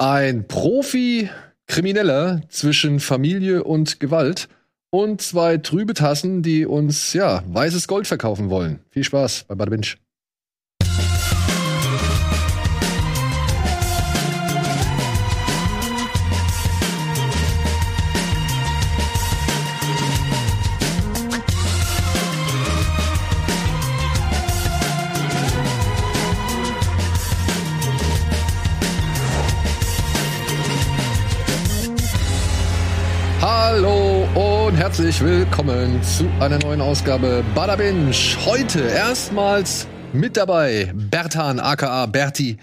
Ein Profi-Krimineller zwischen Familie und Gewalt und zwei trübe Tassen, die uns, ja, weißes Gold verkaufen wollen. Viel Spaß bei Bada herzlich willkommen zu einer neuen Ausgabe Bada Binge. Heute erstmals mit dabei Bertan aka Berti,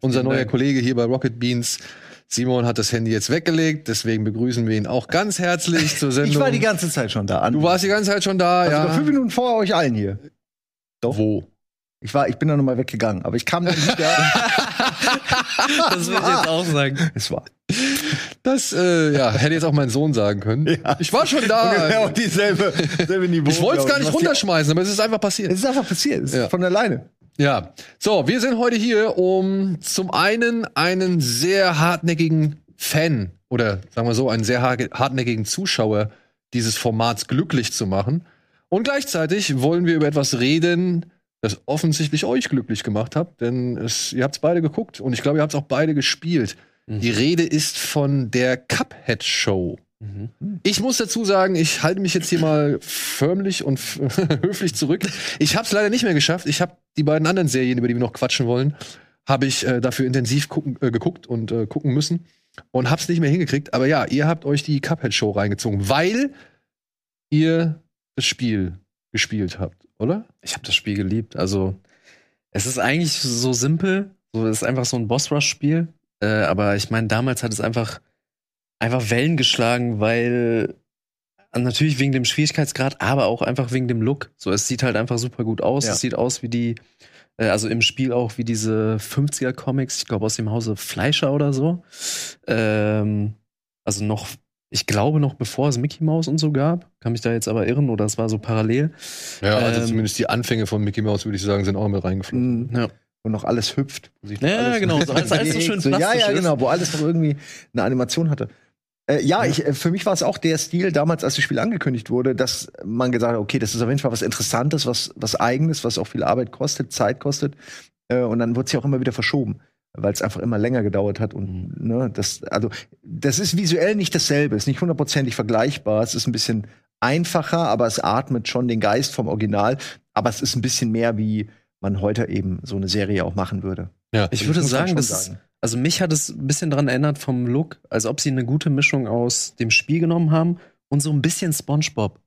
unser neuer Kollege hier bei Rocket Beans. Simon hat das Handy jetzt weggelegt, deswegen begrüßen wir ihn auch ganz herzlich zur Sendung. Ich war die ganze Zeit schon da. du warst die ganze Zeit schon da, also ja. fünf Minuten vor euch allen hier. Doch. Wo? Ich war, ich bin da nochmal weggegangen, aber ich kam dann wieder. das will ich jetzt auch sagen. es war. Das, äh, ja, hätte jetzt auch mein Sohn sagen können. Ja. Ich war schon da. Auf dieselbe, selbe Niveau. Ich wollte es gar nicht runterschmeißen, aber es ist einfach passiert. es ist einfach passiert. Es Ja. ist von alleine. Ja, so, wir sind heute hier, um zum einen einen sehr hartnäckigen Fan oder sagen wir so, einen sehr har- hartnäckigen Zuschauer dieses Formats glücklich zu machen. Und gleichzeitig wollen wir über etwas reden, das offensichtlich euch glücklich gemacht hat, denn es, ihr habt es beide geguckt und ich glaube, ihr habt es auch beide gespielt. Die Rede ist von der Cuphead Show. Ich muss dazu sagen, ich halte mich jetzt hier mal förmlich und höflich zurück. Ich habe es leider nicht mehr geschafft. Ich habe die beiden anderen Serien, über die wir noch quatschen wollen, habe ich äh, dafür intensiv gucken, äh, geguckt und äh, gucken müssen und hab's nicht mehr hingekriegt. Aber ja, ihr habt euch die Cuphead Show reingezogen, weil ihr das Spiel gespielt habt, oder? Ich habe das Spiel geliebt. Also, es ist eigentlich so simpel. So, es ist einfach so ein Boss-Rush-Spiel. Äh, aber ich meine, damals hat es einfach, einfach Wellen geschlagen, weil natürlich wegen dem Schwierigkeitsgrad, aber auch einfach wegen dem Look. So, es sieht halt einfach super gut aus. Ja. Es sieht aus wie die, äh, also im Spiel auch wie diese 50er-Comics, ich glaube aus dem Hause Fleischer oder so. Ähm, also noch, ich glaube noch bevor es Mickey Mouse und so gab. Kann mich da jetzt aber irren oder es war so parallel. Ja, also Ähm, zumindest die Anfänge von Mickey Mouse, würde ich sagen, sind auch mit reingeflogen. Ja. Wo noch alles hüpft. Wo sich Ja, alles genau, so alles- alles so schön ja, plastisch ja, ist. genau, wo alles noch irgendwie eine Animation hatte. Äh, ja, Ich, äh, für mich war es auch der Stil damals, als das Spiel angekündigt wurde, dass man gesagt hat, okay, das ist auf jeden Fall was Interessantes, was, was Eigenes, was auch viel Arbeit kostet, Zeit kostet. Äh, und dann wurde es ja auch immer wieder verschoben, weil es einfach immer länger gedauert hat. Und ne, das, also, das ist visuell nicht dasselbe, ist nicht hundertprozentig vergleichbar. Es ist ein bisschen einfacher, aber es atmet schon den Geist vom Original. Aber es ist ein bisschen mehr, wie man heute eben so eine Serie auch machen würde. Ja. Ich würde sagen, schon das sagen. also mich hat es ein bisschen dran erinnert vom Look, als ob sie eine gute Mischung aus dem Spiel genommen haben und so ein bisschen SpongeBob.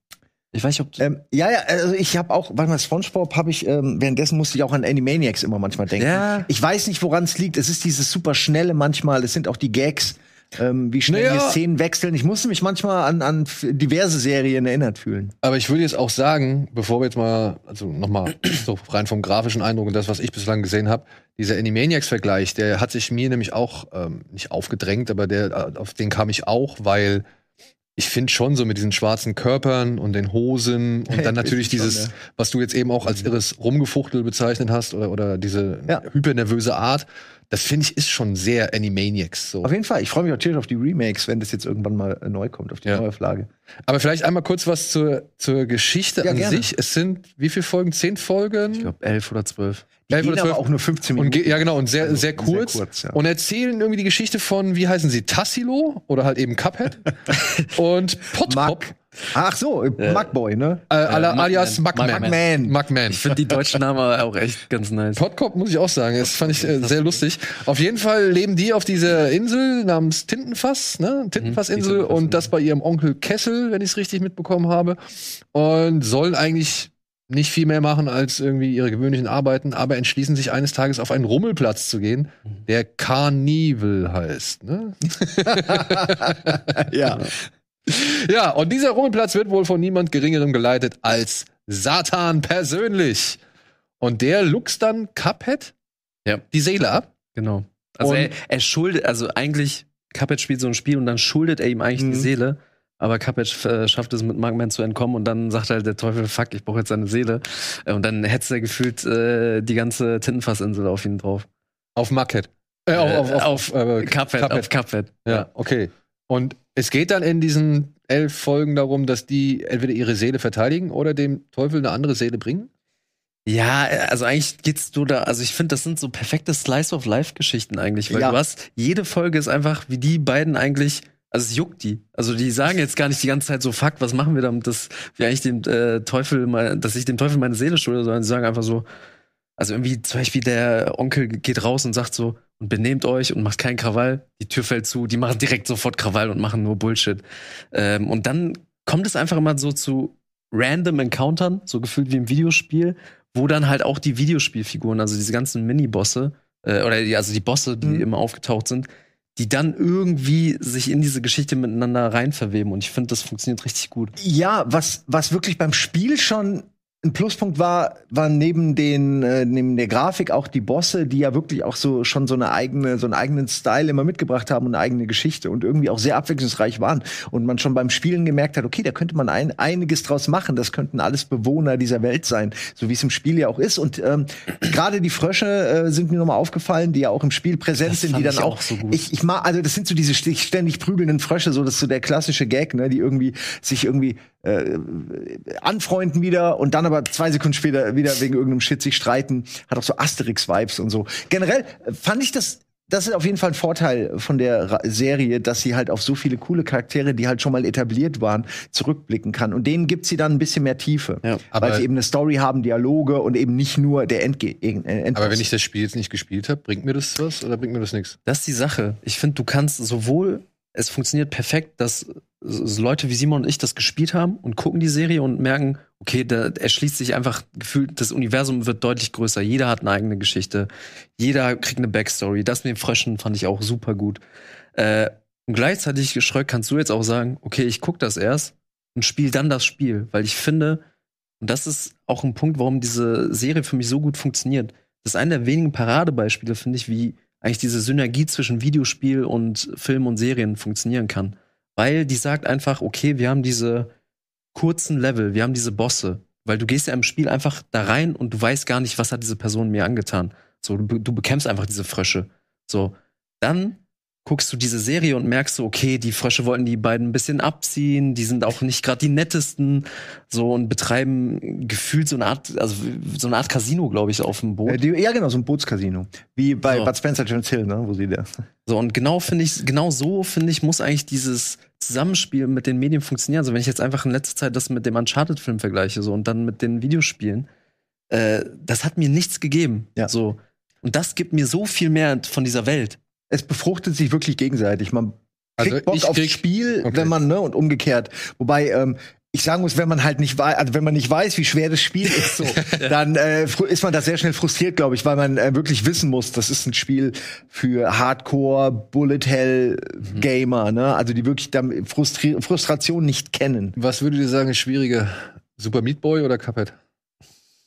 Ich weiß nicht, ob Ähm, ja, ja, also ich habe auch, warte mal, SpongeBob habe ich, ähm, währenddessen musste ich auch an Animaniacs immer manchmal denken. Ja. Ich weiß nicht, woran es liegt. Es ist dieses super schnelle manchmal, es sind auch die Gags, ähm, wie schnell Naja. die Szenen wechseln. Ich musste mich manchmal an, an diverse Serien erinnert fühlen. Aber ich würde jetzt auch sagen, bevor wir jetzt mal, also nochmal so rein vom grafischen Eindruck und das, was ich bislang gesehen habe, dieser Animaniacs-Vergleich, der hat sich mir nämlich auch ähm, nicht aufgedrängt, aber der, äh, auf den kam ich auch, weil ich finde schon so mit diesen schwarzen Körpern und den Hosen und dann natürlich schon, dieses, ja. was du jetzt eben auch als irres Rumgefuchtel bezeichnet hast oder, oder diese Ja. hypernervöse Art, das finde ich ist schon sehr Animaniacs. So. Auf jeden Fall. Ich freue mich natürlich auf die Remakes, wenn das jetzt irgendwann mal äh, neu kommt, auf die Ja. Neuauflage. Aber vielleicht einmal kurz was zur, zur Geschichte Ja, an gerne. sich. Es sind wie viele Folgen? Zehn Folgen? ich glaube elf oder zwölf. Die gehen oder aber auch nur 15 Und Minuten. ge- ja, genau, und sehr, Also sehr kurz. Sehr kurz ja. Und erzählen irgendwie die Geschichte von, wie heißen sie, Tassilo oder halt eben Cuphead und Potpop, Mac. Ach so, äh, Macboy, ne? äh, alias Mugman. Mugman. Mugman. Ich finde die deutschen Namen auch echt ganz nice. Potcop muss ich auch sagen, das fand ich äh, sehr lustig. Auf jeden Fall leben die auf dieser Insel namens Tintenfass, ne? Tintenfassinsel die Tintenfass, und das bei ihrem Onkel Kessel, wenn ich es richtig mitbekommen habe. Und sollen eigentlich nicht viel mehr machen als irgendwie ihre gewöhnlichen Arbeiten, aber entschließen sich eines Tages auf einen Rummelplatz zu gehen, der Carnival heißt. Ne? ja. Ja, und dieser Rummelplatz wird wohl von niemand Geringerem geleitet als Satan persönlich. Und der luchst dann Cuphead Ja. die Seele ab. Genau. Also Und- er, er schuldet, also eigentlich, Cuphead spielt so ein Spiel und dann schuldet er ihm eigentlich Mhm. die Seele. Aber Cuphead äh, schafft es mit Mugman zu entkommen und dann sagt halt der Teufel, fuck, ich brauche jetzt seine Seele. Äh, Und dann hetzt er gefühlt äh, die ganze Tintenfassinsel auf ihn drauf. Auf Muckhead. Äh, auf, auf, auf, äh, Cuphead, Cuphead. auf Cuphead. Ja, okay. Und es geht dann in diesen elf Folgen darum, dass die entweder ihre Seele verteidigen oder dem Teufel eine andere Seele bringen? Ja, also eigentlich geht's du da, also ich finde, das sind so perfekte Slice of Life Geschichten eigentlich, weil Ja. du hast, jede Folge ist einfach, wie die beiden eigentlich, also es juckt die. Also die sagen jetzt gar nicht die ganze Zeit so, fuck, was machen wir damit, dass wir eigentlich dem äh, Teufel mal, dass ich dem Teufel meine Seele schulde, sondern sie sagen einfach so, also irgendwie zum Beispiel der Onkel geht raus und sagt so, und benehmt euch und macht keinen Krawall, die Tür fällt zu, die machen direkt sofort Krawall und machen nur Bullshit. Ähm, und dann kommt es einfach immer so zu random Encountern, so gefühlt wie im Videospiel, wo dann halt auch die Videospielfiguren, also diese ganzen Mini-Bosse, äh, oder die, also die Bosse, die Mhm. immer aufgetaucht sind, die dann irgendwie sich in diese Geschichte miteinander rein verweben. Und ich finde, das funktioniert richtig gut. Ja, was, was wirklich beim Spiel schon ein Pluspunkt war, war neben den äh, neben der Grafik auch die Bosse, die ja wirklich auch so schon so eine eigene so einen eigenen Style immer mitgebracht haben und eine eigene Geschichte und irgendwie auch sehr abwechslungsreich waren und man schon beim Spielen gemerkt hat, okay, da könnte man ein, einiges draus machen. Das könnten alles Bewohner dieser Welt sein, so wie es im Spiel ja auch ist. Und ähm, gerade die Frösche äh, sind mir nochmal aufgefallen, die ja auch im Spiel präsent Das sind, die dann ich auch. auch so gut. Ich, ich mag, also das sind so diese st- ständig prügelnden Frösche, so das ist so der klassische Gag, ne, die irgendwie sich irgendwie äh, anfreunden wieder und dann aber zwei Sekunden später wieder wegen irgendeinem Shit sich streiten. Hat auch so Asterix-Vibes und so. Generell äh, fand ich das. Das ist auf jeden Fall ein Vorteil von der Ra Serie, dass sie halt auf so viele coole Charaktere, die halt schon mal etabliert waren, zurückblicken kann. Und denen gibt sie dann ein bisschen mehr Tiefe. Ja, aber- weil sie eben eine Story haben, Dialoge und eben nicht nur der Endge äh, Endboss. Aber wenn ich das Spiel jetzt nicht gespielt habe, bringt mir das was oder bringt mir das nichts? Das ist die Sache. Ich finde, du kannst sowohl, es funktioniert perfekt, dass Leute wie Simon und ich das gespielt haben und gucken die Serie und merken, okay, da erschließt sich einfach gefühlt, das Universum wird deutlich größer. Jeder hat eine eigene Geschichte. Jeder kriegt eine Backstory. Das mit den Fröschen fand ich auch super gut. Äh, und gleichzeitig, Geschröck, kannst du jetzt auch sagen, okay, ich guck das erst und spiele dann das Spiel, weil ich finde, und das ist auch ein Punkt, warum diese Serie für mich so gut funktioniert. Das ist einer der wenigen Paradebeispiele, finde ich, wie eigentlich diese Synergie zwischen Videospiel und Film und Serien funktionieren kann. Weil die sagt einfach, okay, wir haben diese kurzen Level, wir haben diese Bosse. Weil du gehst ja im Spiel einfach da rein und du weißt gar nicht, was hat diese Person mir angetan. So, du, du bekämpfst einfach diese Frösche. So, dann guckst du diese Serie und merkst so, okay, die Frösche wollten die beiden ein bisschen abziehen, die sind auch nicht gerade die nettesten, so und betreiben gefühlt so eine Art, also so eine Art Casino, glaube ich, auf dem Boot. äh, die, ja, genau, so ein Bootscasino. Wie bei So. Bud Spencer Jones Hill, ne, wo sie da. So, und genau finde ich, genau so finde ich, muss eigentlich dieses Zusammenspiel mit den Medien funktionieren. Also, wenn ich jetzt einfach in letzter Zeit das mit dem Uncharted-Film vergleiche, so und dann mit den Videospielen, äh, das hat mir nichts gegeben. Ja. So. Und das gibt mir so viel mehr von dieser Welt. Es befruchtet sich wirklich gegenseitig. Man kriegt Also Bock ich aufs krieg- Spiel, Okay. wenn man, ne, und umgekehrt. Wobei, ähm, ich sagen muss, wenn man halt nicht weiß, also wenn man nicht weiß, wie schwer das Spiel ist, so, dann äh, ist man da sehr schnell frustriert, glaube ich, weil man äh, wirklich wissen muss, das ist ein Spiel für Hardcore Bullet Hell Mhm. Gamer, ne? Also die wirklich Frustri Frustration nicht kennen. Was würdet ihr sagen, ist schwieriger? Super Meat Boy oder Cuphead?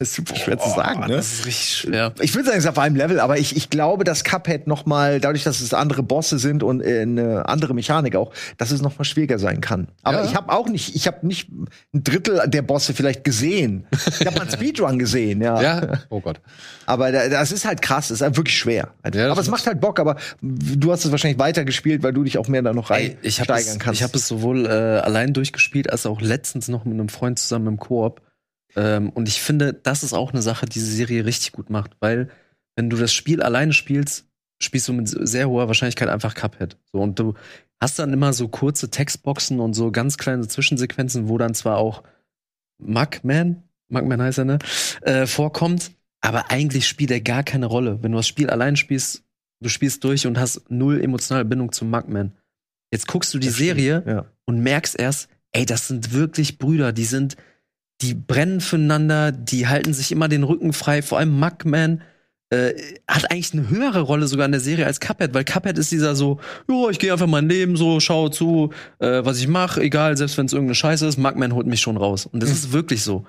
Das ist super schwer zu sagen, ne? Das ist richtig schwer. Ich würde sagen, es ist auf einem Level, aber ich, ich glaube, dass Cuphead noch mal, dadurch, dass es andere Bosse sind und äh, eine andere Mechanik auch, dass es noch mal schwieriger sein kann. Aber Ja. ich habe auch nicht, ich habe nicht ein Drittel der Bosse vielleicht gesehen. Ich habe mal einen Speedrun gesehen, ja. Ja? Oh Gott. Aber da, das ist halt krass, das ist halt wirklich schwer. Ja, aber es macht halt Bock, aber du hast es wahrscheinlich weitergespielt, weil du dich auch mehr da noch rein Ey, ich habe es, steigern kannst. ich hab es sowohl äh, allein durchgespielt, als auch letztens noch mit einem Freund zusammen im Koop. Ähm, und ich finde, das ist auch eine Sache, die diese Serie richtig gut macht, weil wenn du das Spiel alleine spielst, spielst du mit sehr hoher Wahrscheinlichkeit einfach Cuphead. So, und du hast dann immer so kurze Textboxen und so ganz kleine Zwischensequenzen, wo dann zwar auch Mugman, Mugman heißt er, ne, äh, vorkommt, aber eigentlich spielt er gar keine Rolle. Wenn du das Spiel allein spielst, du spielst durch und hast null emotionale Bindung zum Mugman. Jetzt guckst du die Das stimmt, Serie ja. und merkst erst, ey, das sind wirklich Brüder, die sind, die brennen füreinander, die halten sich immer den Rücken frei, vor allem Mugman äh, hat eigentlich eine höhere Rolle sogar in der Serie als Cuphead, weil Cuphead ist dieser so, jo, ich gehe einfach mein Leben so, schaue zu, äh, was ich mache, egal, selbst wenn es irgendeine Scheiße ist, Mugman holt mich schon raus. Und das ist wirklich so.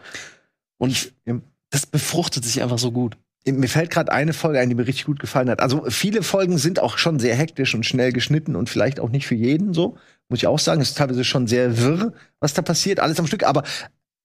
Und Ja. das befruchtet sich einfach so gut. Mir fällt gerade eine Folge ein, die mir richtig gut gefallen hat. Also viele Folgen sind auch schon sehr hektisch und schnell geschnitten und vielleicht auch nicht für jeden so. Muss ich auch sagen, es ist teilweise schon sehr wirr, was da passiert, alles am Stück. Aber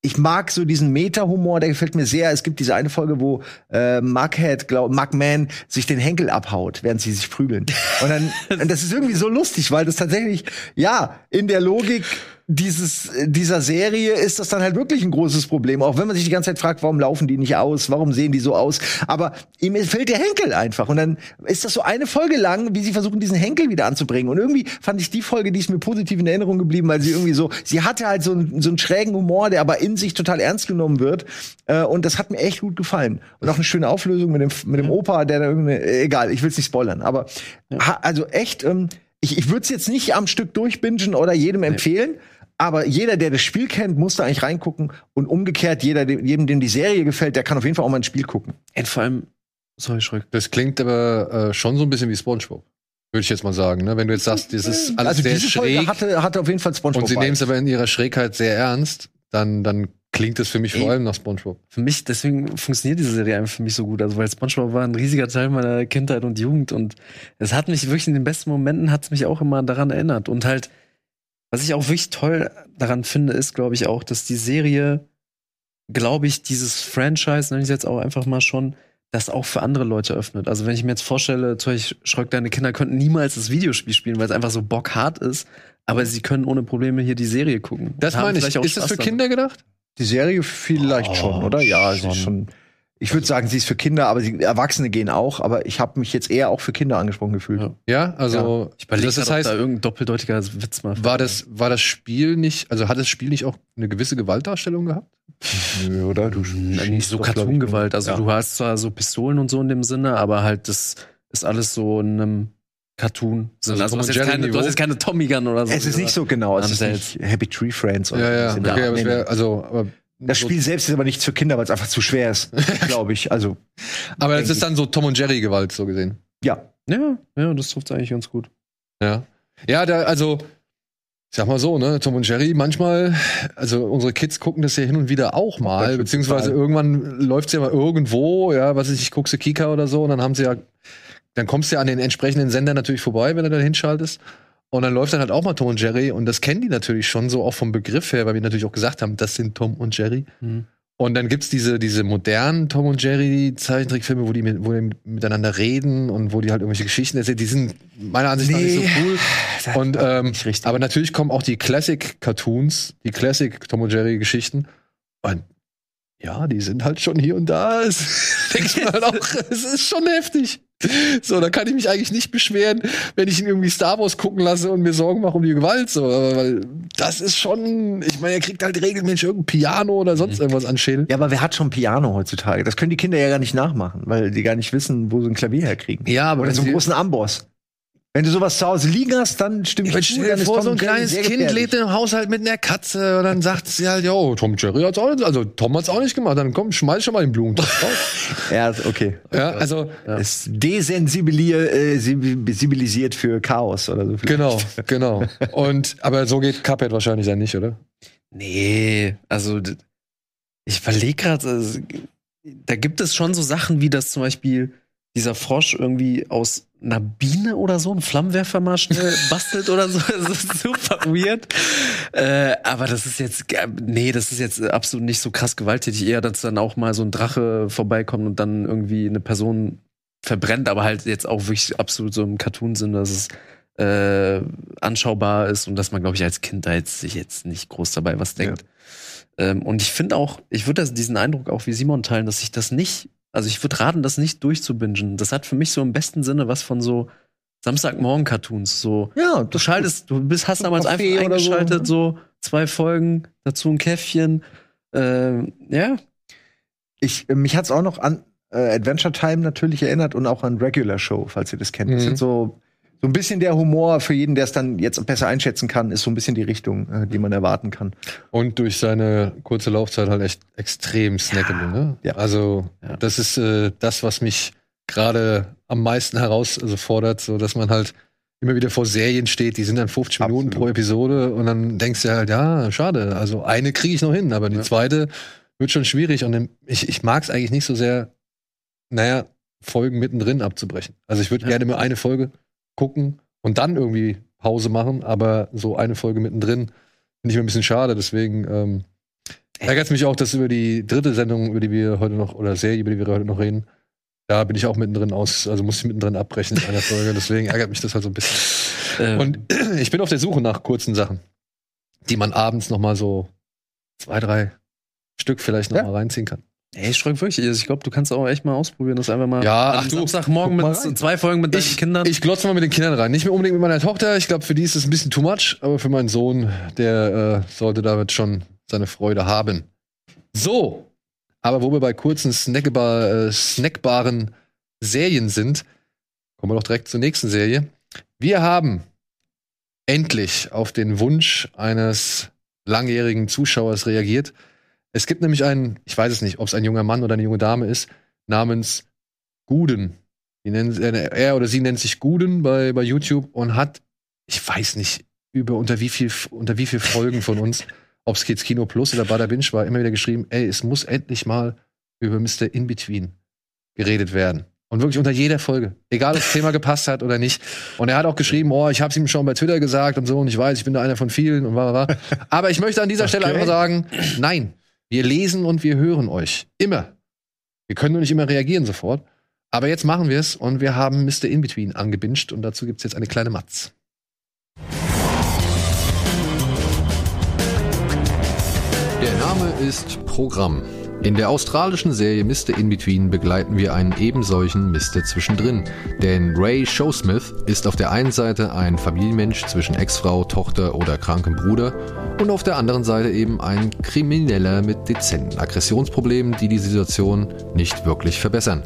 ich mag so diesen Meta-Humor, der gefällt mir sehr. Es gibt diese eine Folge, wo äh, Markhead, glaub, Markman sich den Henkel abhaut, während sie sich prügeln. Und dann, und das ist irgendwie so lustig, weil das tatsächlich, ja, in der Logik dieses, dieser Serie ist das dann halt wirklich ein großes Problem. Auch wenn man sich die ganze Zeit fragt, warum laufen die nicht aus? Warum sehen die so aus? Aber ihm fällt der Henkel einfach. Und dann ist das so eine Folge lang, wie sie versuchen, diesen Henkel wieder anzubringen. Und irgendwie fand ich die Folge, die ist mir positiv in Erinnerung geblieben, weil sie irgendwie so, sie hatte halt so einen, so einen schrägen Humor, der aber in sich total ernst genommen wird. Äh, und das hat mir echt gut gefallen. Und auch eine schöne Auflösung mit dem, mit dem Opa, der da irgendwie, egal, ich will es nicht spoilern. Aber also echt, ähm, ich, ich würde es jetzt nicht am Stück durchbingen oder jedem empfehlen. Aber jeder, der das Spiel kennt, muss da eigentlich reingucken. Und umgekehrt, jeder, dem- jedem, dem die Serie gefällt, der kann auf jeden Fall auch mal ein Spiel gucken. Und vor allem, sorry, Schreck. Das klingt aber äh, schon so ein bisschen wie SpongeBob. Würde ich jetzt mal sagen. Ne? Wenn du jetzt sagst, das ist alles also sehr diese schräg Folge hatte, hatte auf jeden Fall SpongeBob. und sie nehmen es aber in ihrer Schrägheit sehr ernst, dann, dann klingt es für mich vor Ey. allem nach SpongeBob. Für mich, deswegen funktioniert diese Serie einfach für mich so gut. Also, weil SpongeBob war ein riesiger Teil meiner Kindheit und Jugend und es hat mich wirklich in den besten Momenten hat es mich auch immer daran erinnert. Und halt, was ich auch wirklich toll daran finde, ist, glaube ich, auch, dass die Serie, glaube ich, dieses Franchise, nenne ich es jetzt auch einfach mal schon, das auch für andere Leute öffnet. Also, wenn ich mir jetzt vorstelle, Beispiel, Schröck, deine Kinder könnten niemals das Videospiel spielen, weil es einfach so bockhart ist, aber sie können ohne Probleme hier die Serie gucken. Das meine ich. auch Ist das Spaß für daran. Kinder gedacht? Die Serie vielleicht Oh, schon, oder? Ja, sie ist schon. schon. Ich würde sagen, sie ist für Kinder, aber sie, Erwachsene gehen auch. Aber ich habe mich jetzt eher auch für Kinder angesprochen gefühlt. Ja. Ja, also Ich überlege, das, das das heißt, da irgendein doppeldeutiger Witz mal. war das, war das Spiel nicht, also hat das Spiel nicht auch eine gewisse Gewaltdarstellung gehabt? Nö, oder? Du nicht so Cartoon-Gewalt. Also Ja. du hast zwar so Pistolen und so in dem Sinne, aber halt das ist alles so in einem Cartoon. Also Also, jetzt Jerry keine, hast jetzt keine Tommy Gun oder so. Es ist nicht so genau. Es ist nicht Happy Tree Friends. oder Ja, ja, so. okay, aber wär, also, aber Das so, Spiel selbst ist aber nichts für Kinder, weil es einfach zu schwer ist, glaube ich. Also, aber es ist dann so Tom und Jerry Gewalt, so gesehen. ja. Ja, ja, das trifft eigentlich ganz gut. Ja. Ja, da, also, ich sag mal so, ne, Tom und Jerry, manchmal, also unsere Kids gucken das ja hin und wieder auch mal, das beziehungsweise total. irgendwann läuft's ja mal irgendwo, ja, was weiß ich, ich guckst du Kika oder so, und dann haben sie ja, dann kommst du ja an den entsprechenden Sender natürlich vorbei, wenn du da hinschaltest. Und dann läuft dann halt auch mal Tom und Jerry, und das kennen die natürlich schon so auch vom Begriff her, weil wir natürlich auch gesagt haben, das sind Tom und Jerry. Mhm. Und dann gibt's diese, diese modernen Tom und Jerry Zeichentrickfilme, wo die, mit, wo die miteinander reden und wo die halt irgendwelche Geschichten erzählen. Die sind meiner Ansicht nach nicht so cool. Und, ähm, nicht richtig. aber natürlich kommen auch die Classic-Cartoons, die Classic Tom und Jerry-Geschichten. Und ja, die sind halt schon hier und da. Denke ich halt auch, es ist schon heftig. So, da kann ich mich eigentlich nicht beschweren, wenn ich ihn irgendwie Star Wars gucken lasse und mir Sorgen mache um die Gewalt. So, aber weil das ist schon, ich meine, er kriegt halt regelmäßig irgendein Piano oder sonst irgendwas an Schädel. Ja, aber wer hat schon Piano heutzutage? Das können die Kinder ja gar nicht nachmachen, weil die gar nicht wissen, wo sie ein Klavier herkriegen. Ja, aber Oder so einen großen Amboss. Wenn du sowas zu Hause liegen hast, dann stimmt Ich stell dir vor, so ein kleines Kind lebt im Haushalt mit einer Katze und dann sagt sie halt, jo, Tom Jerry hat's auch nicht, also Tom hat's auch nicht gemacht, dann komm, schmeiß schon mal den Blumentopf drauf. Ja, okay. ja, also, Es desensibilisiert äh, sensibilisiert für Chaos oder so. genau, genau. Und, aber so geht Cuphead wahrscheinlich dann nicht, oder? Nee, also ich überlege gerade, also, da gibt es schon so Sachen wie das zum Beispiel dieser Frosch irgendwie aus einer Biene oder so einen Flammenwerfer mal schnell bastelt oder so. Das ist super weird. Äh, aber das ist jetzt, äh, nee, das ist jetzt absolut nicht so krass gewalttätig. Eher, dass dann auch mal so ein Drache vorbeikommt und dann irgendwie eine Person verbrennt, aber halt jetzt auch wirklich absolut so im Cartoon-Sinn, dass es äh, anschaubar ist und dass man, glaube ich, als Kind da jetzt sich jetzt nicht groß dabei was denkt. Ähm, und ich finde auch, ich würde diesen Eindruck auch wie Simon teilen, dass ich das nicht, also ich würde raten, das nicht durchzubingen. Das hat für mich so im besten Sinne was von so Samstagmorgen-Cartoons. So, Ja, du schaltest, du bist, hast damals einfach Kaffee so, eingeschaltet, ne? so, zwei Folgen, dazu ein Käffchen. Ähm, ja, Ich, äh, mich hat's auch noch an äh, Adventure Time natürlich erinnert und auch an Regular Show, falls ihr das kennt. Das Mhm. sind so, so ein bisschen der Humor für jeden, der es dann jetzt besser einschätzen kann, ist so ein bisschen die Richtung, äh, die man erwarten kann. Und durch seine kurze Laufzeit halt echt extrem snackable, ne? Ja. Also, Ja. das ist äh, das, was mich gerade am meisten heraus also so dass man halt immer wieder vor Serien steht, die sind dann 50 Minuten Absolut. pro Episode und dann denkst du halt, ja, schade, also eine kriege ich noch hin, aber die Ja. zweite wird schon schwierig und ich, ich mag es eigentlich nicht so sehr, naja, Folgen mittendrin abzubrechen. Also ich würde Ja. gerne mal eine Folge gucken und dann irgendwie Pause machen, aber so eine Folge mittendrin finde ich mir ein bisschen schade, deswegen ähm, Ärgert mich auch, dass über die dritte Sendung, über die wir heute noch, oder Serie, über die wir heute noch reden, da bin ich auch mittendrin aus, also muss ich mittendrin abbrechen in einer Folge. Deswegen ärgert mich das halt so ein bisschen. Ähm, Und ich bin auf der Suche nach kurzen Sachen, die man abends noch mal so zwei, drei Stück vielleicht noch Ja. mal reinziehen kann. Ey, ich frage wirklich, ich glaube, du kannst auch echt mal ausprobieren, das einfach mal Ja, ach du, Samstagmorgen mit zwei Folgen mit deinen Ich, Kindern. ich glotze mal mit den Kindern rein. Nicht mehr unbedingt mit meiner Tochter. Ich glaube, für die ist es ein bisschen too much. Aber für meinen Sohn, der äh, sollte damit schon seine Freude haben. So. Aber wo wir bei kurzen, snackbar, äh, snackbaren Serien sind, kommen wir doch direkt zur nächsten Serie. Wir haben endlich auf den Wunsch eines langjährigen Zuschauers reagiert. Es gibt nämlich einen, ich weiß es nicht, ob es ein junger Mann oder eine junge Dame ist, namens Guden. Nennen, äh, er oder sie nennt sich Guden bei, bei YouTube und hat, ich weiß nicht, über unter wie viel, unter wie viel Folgen von uns, ob es Kids Kino Plus oder Bada Binge war, immer wieder geschrieben, ey, es muss endlich mal über Mr. In-Between geredet werden. Und wirklich unter jeder Folge. Egal, ob das Thema gepasst hat oder nicht. Und er hat auch geschrieben, oh, ich habe es ihm schon bei Twitter gesagt und so, und ich weiß, ich bin da einer von vielen und bla bla. Aber ich möchte an dieser Stelle Okay. einfach sagen, nein, wir lesen und wir hören euch. Immer. Wir können nur nicht immer reagieren sofort. Aber jetzt machen wir es und wir haben Mr. In-Between angebinged und dazu gibt es jetzt eine kleine Matz. Der Name ist Programm. In der australischen Serie Mr. In-Between begleiten wir einen ebensolchen Mr. Zwischendrin. Denn Ray Showsmith ist auf der einen Seite ein Familienmensch zwischen Ex-Frau, Tochter oder krankem Bruder und auf der anderen Seite eben ein Krimineller mit dezenten Aggressionsproblemen, die die Situation nicht wirklich verbessern.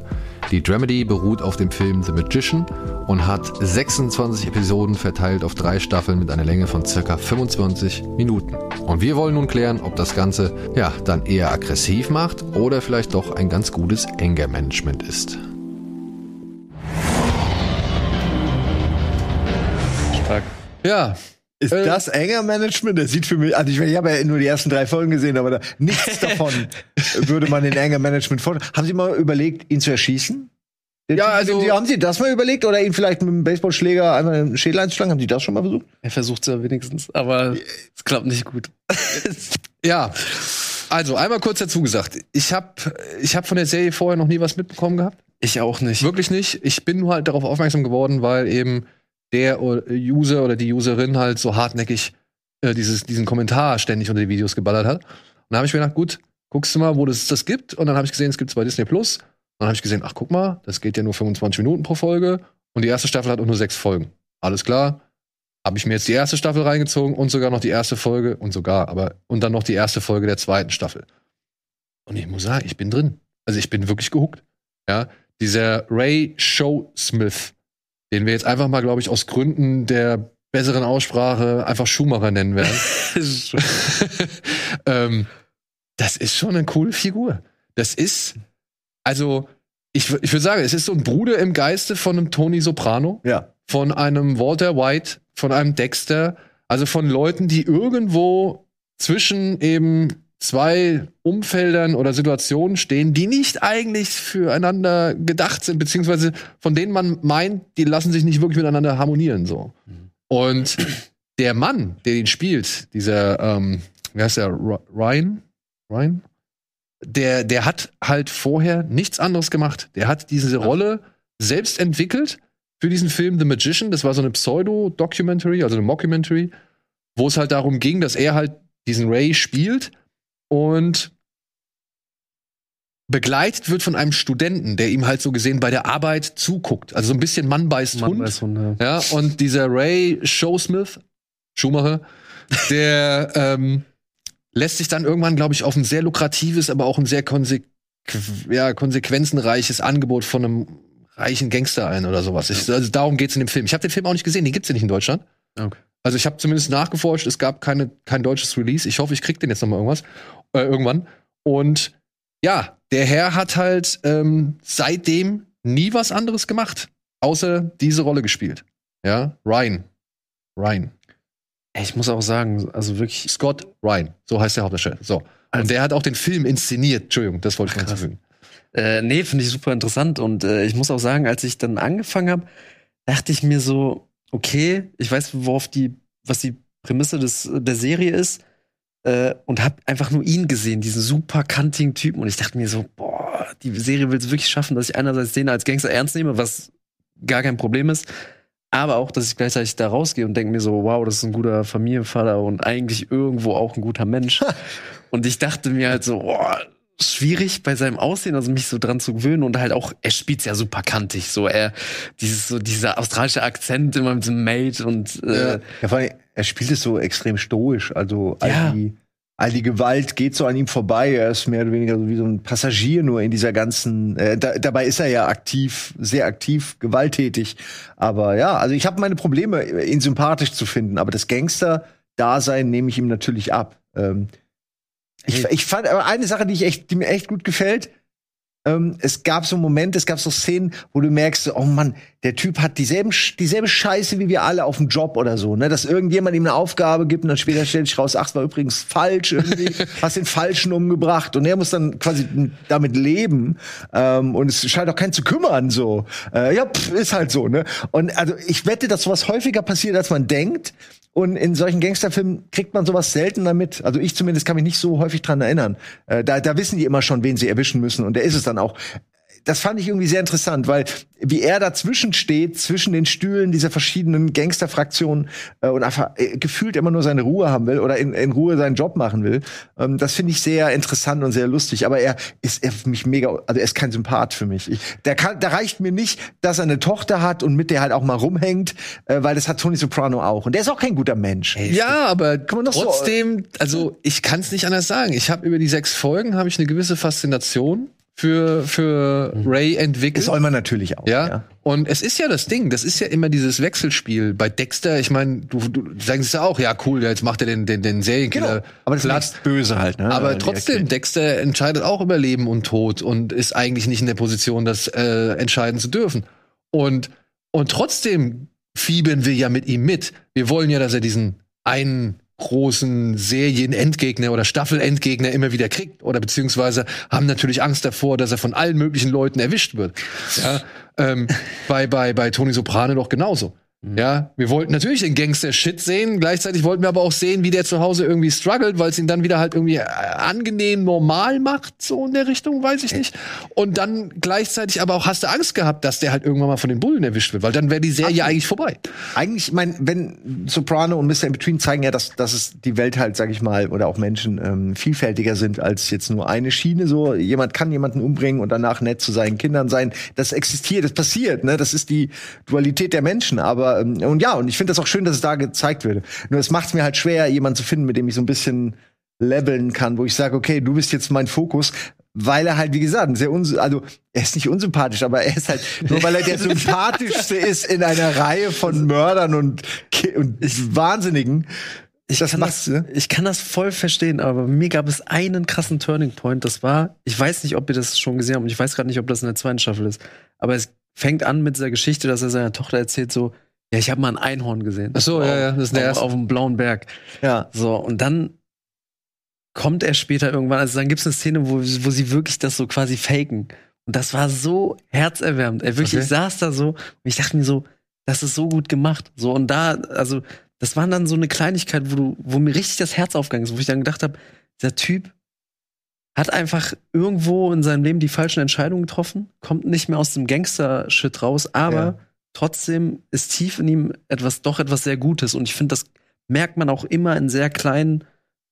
Die Dramedy beruht auf dem Film The Magician und hat 26 Episoden verteilt auf drei Staffeln mit einer Länge von circa 25 Minuten. Und wir wollen nun klären, ob das Ganze ja dann eher aggressiv macht oder vielleicht doch ein ganz gutes Anger-Management ist. Stark. Ja, Ist Äh, das enger Management? Das sieht für mich, also ich, ich habe ja nur die ersten drei Folgen gesehen, aber da, nichts davon würde man in enger Management vorstellen. Haben Sie mal überlegt, ihn zu erschießen? Den Ja, also- den haben Sie das mal überlegt oder ihn vielleicht mit einem Baseballschläger einmal einen Schädel einzuschlagen? Haben Sie das schon mal versucht? Er versucht es ja wenigstens, aber es klappt nicht gut. Ja, also einmal kurz dazu gesagt. Ich habe ich hab von der Serie vorher noch nie was mitbekommen gehabt. Ich auch nicht. Wirklich nicht. Ich bin nur halt darauf aufmerksam geworden, weil eben der o- User oder die Userin halt so hartnäckig äh, dieses, diesen Kommentar ständig unter die Videos geballert hat. Und da habe ich mir gedacht, gut, guckst du mal, wo das das gibt. Und dann habe ich gesehen, es gibt es bei Disney Plus. Und dann habe ich gesehen, ach guck mal, das geht ja nur 25 Minuten pro Folge. Und die erste Staffel hat auch nur sechs Folgen. Alles klar. Habe ich mir jetzt die erste Staffel reingezogen und sogar noch die erste Folge und sogar, aber und dann noch die erste Folge der zweiten Staffel. Und ich muss sagen, ich bin drin. Also ich bin wirklich gehuckt. Ja, dieser Ray Showsmith, den wir jetzt einfach mal, glaube ich, aus Gründen der besseren Aussprache einfach Schumacher nennen werden. ähm, das ist schon eine coole Figur. Das ist, also, ich, ich würde sagen, es ist so ein Bruder im Geiste von einem Tony Soprano Ja. von einem Walter White, von einem Dexter, also von Leuten, die irgendwo zwischen eben zwei Umfeldern oder Situationen stehen, die nicht eigentlich füreinander gedacht sind, beziehungsweise von denen man meint, die lassen sich nicht wirklich miteinander harmonieren, so. Und der Mann, der ihn spielt, dieser, ähm, wie heißt der, Ry- Ryan? Ryan? Der, der hat halt vorher nichts anderes gemacht. Der hat diese Rolle selbst entwickelt für diesen Film The Magician. Das war so eine Pseudo-Documentary, also eine Mockumentary, wo es halt darum ging, dass er halt diesen Ray spielt und begleitet wird von einem Studenten, der ihm halt so gesehen bei der Arbeit zuguckt. Also so ein bisschen Mann beißt Mann Hund. weiß von, ja. Ja, und dieser Ray Showsmith, Schumacher, der ähm, lässt sich dann irgendwann, glaube ich, auf ein sehr lukratives, aber auch ein sehr konsequ ja, konsequenzenreiches Angebot von einem reichen Gangster ein oder sowas. Ich, also darum geht's in dem Film. Ich habe den Film auch nicht gesehen, den gibt's ja nicht in Deutschland. Okay. Also ich habe zumindest nachgeforscht, es gab keine, kein deutsches Release. Ich hoffe, ich krieg den jetzt noch mal irgendwas äh, irgendwann. Und ja, der Herr hat halt ähm, seitdem nie was anderes gemacht, außer diese Rolle gespielt. Ja, Ryan. Ryan. Ich muss auch sagen, also wirklich, Scott Ryan. So heißt der Hauptdarsteller. So. Also- Und der hat auch den Film inszeniert. Entschuldigung, das wollte ich hinzufügen. äh, nee, finde ich super interessant. Und äh, ich muss auch sagen, als ich dann angefangen habe, dachte ich mir so, okay, ich weiß, worauf die, was die Prämisse des, der Serie ist. Äh, und habe einfach nur ihn gesehen, diesen super kantigen Typen. Und ich dachte mir so, boah, die Serie will es wirklich schaffen, dass ich einerseits den als Gangster ernst nehme, was gar kein Problem ist. Aber auch, dass ich gleichzeitig da rausgehe und denke mir so, wow, das ist ein guter Familienvater und eigentlich irgendwo auch ein guter Mensch. und ich dachte mir halt so, boah, schwierig bei seinem Aussehen, also mich so dran zu gewöhnen und halt auch, er spielt's ja super kantig, so er, dieses, so dieser australische Akzent immer mit dem Mate und, äh, Ja, vor allem, er spielt es so extrem stoisch. Also Ja. all, die, all die Gewalt geht so an ihm vorbei. Er ist mehr oder weniger so wie so ein Passagier nur in dieser ganzen. Äh, da, dabei ist er ja aktiv, sehr aktiv, gewalttätig. Aber ja, also ich habe meine Probleme, ihn sympathisch zu finden. Aber das Gangster-Dasein nehme ich ihm natürlich ab. Ähm, ich, ich fand aber eine Sache, die, ich echt, die mir echt gut gefällt. Ähm, es gab so Momente, es gab so Szenen, wo du merkst, oh Mann, der Typ hat dieselben, dieselbe Scheiße wie wir alle auf dem Job oder so, ne? Dass irgendjemand ihm eine Aufgabe gibt und dann später stellt sich raus, ach, es war übrigens falsch irgendwie, hast den Falschen umgebracht und er muss dann quasi damit leben ähm, und es scheint auch keinen zu kümmern, so. Äh, ja, pff, ist halt so, ne? Und also ich wette, dass sowas häufiger passiert, als man denkt. Und in solchen Gangsterfilmen kriegt man sowas seltener mit. Also ich zumindest kann mich nicht so häufig dran erinnern. Äh, da, da wissen die immer schon, wen sie erwischen müssen. Und der ist es dann auch. Das fand ich irgendwie sehr interessant, weil wie er dazwischen steht, zwischen den Stühlen dieser verschiedenen Gangsterfraktionen äh, und einfach äh, gefühlt immer nur seine Ruhe haben will oder in, in Ruhe seinen Job machen will. Ähm, das finde ich sehr interessant und sehr lustig. Aber er ist er für mich mega, also er ist kein Sympath für mich. Ich, der kann, da reicht mir nicht, dass er eine Tochter hat und mit der halt auch mal rumhängt, äh, weil das hat Tony Soprano auch. Und der ist auch kein guter Mensch. Ja, aber man doch so- trotzdem, also ich kann es nicht anders sagen. Ich habe über die sechs Folgen habe ich eine gewisse Faszination für für Ray entwickelt. Das soll man natürlich auch. Ja? Und es ist ja das Ding, das ist ja immer dieses Wechselspiel. Bei Dexter, ich meine, du, du sagst ja auch, ja cool, jetzt macht er den, den, den Serienkiller Genau. Aber das ist böse halt, ne? Aber Die trotzdem. Dexter entscheidet auch über Leben und Tod und ist eigentlich nicht in der Position, das äh, entscheiden zu dürfen. Und, und trotzdem fiebern wir ja mit ihm mit. Wir wollen ja, dass er diesen einen großen Serien-Endgegner oder Staffel-Endgegner immer wieder kriegt. Oder beziehungsweise haben natürlich Angst davor, dass er von allen möglichen Leuten erwischt wird. Ja, ähm, bei, bei, bei Tony Soprano doch genauso. Ja, wir wollten natürlich den Gangster-Shit sehen, gleichzeitig wollten wir aber auch sehen, wie der zu Hause irgendwie struggelt, weil es ihn dann wieder halt irgendwie äh, angenehm normal macht, so in der Richtung, weiß ich nicht. Und dann gleichzeitig aber auch hast du Angst gehabt, dass der halt irgendwann mal von den Bullen erwischt wird, weil dann wäre die Serie eigentlich vorbei. Eigentlich, ich meine, wenn Soprano und Mr. In Between zeigen ja, dass, dass es die Welt halt, sag ich mal, oder auch Menschen ähm, vielfältiger sind als jetzt nur eine Schiene. So, jemand kann jemanden umbringen und danach nett zu seinen Kindern sein. Das existiert, das passiert, ne? Das ist die Dualität der Menschen. Aber ähm, und ja, und ich finde das auch schön, dass es da gezeigt wird. Nur es macht es mir halt schwer, jemanden zu finden, mit dem ich so ein bisschen leveln kann, wo ich sage, okay, du bist jetzt mein Fokus, weil er halt, wie gesagt, sehr uns also er ist nicht unsympathisch, aber er ist halt nur weil er der sympathischste ist in einer Reihe von Mördern und, und Wahnsinnigen. Ich Das kann das, ne? ich kann das voll verstehen, aber bei mir gab es einen krassen Turning Point. Das war, ich weiß nicht, ob ihr das schon gesehen habt und ich weiß gerade nicht, ob das in der zweiten Staffel ist. Aber es fängt an mit dieser Geschichte, dass er seiner Tochter erzählt so, ja, ich habe mal ein Einhorn gesehen. Ach so, ja, ja, das ist der auf, erste. auf dem blauen Berg. Ja. So, und dann kommt er später irgendwann, also dann gibt es eine Szene, wo, wo sie wirklich das so quasi faken. Und das war so herzerwärmend. Ey, wirklich, Okay. ich saß da so und ich dachte mir so, das ist so gut gemacht. So, und da, also, das war dann so eine Kleinigkeit, wo du, wo mir richtig das Herz aufgegangen ist, wo ich dann gedacht habe, der Typ hat einfach irgendwo in seinem Leben die falschen Entscheidungen getroffen, kommt nicht mehr aus dem Gangster-Shit raus, aber Ja. Trotzdem ist tief in ihm etwas, doch etwas sehr Gutes. Und ich finde, das merkt man auch immer in sehr kleinen,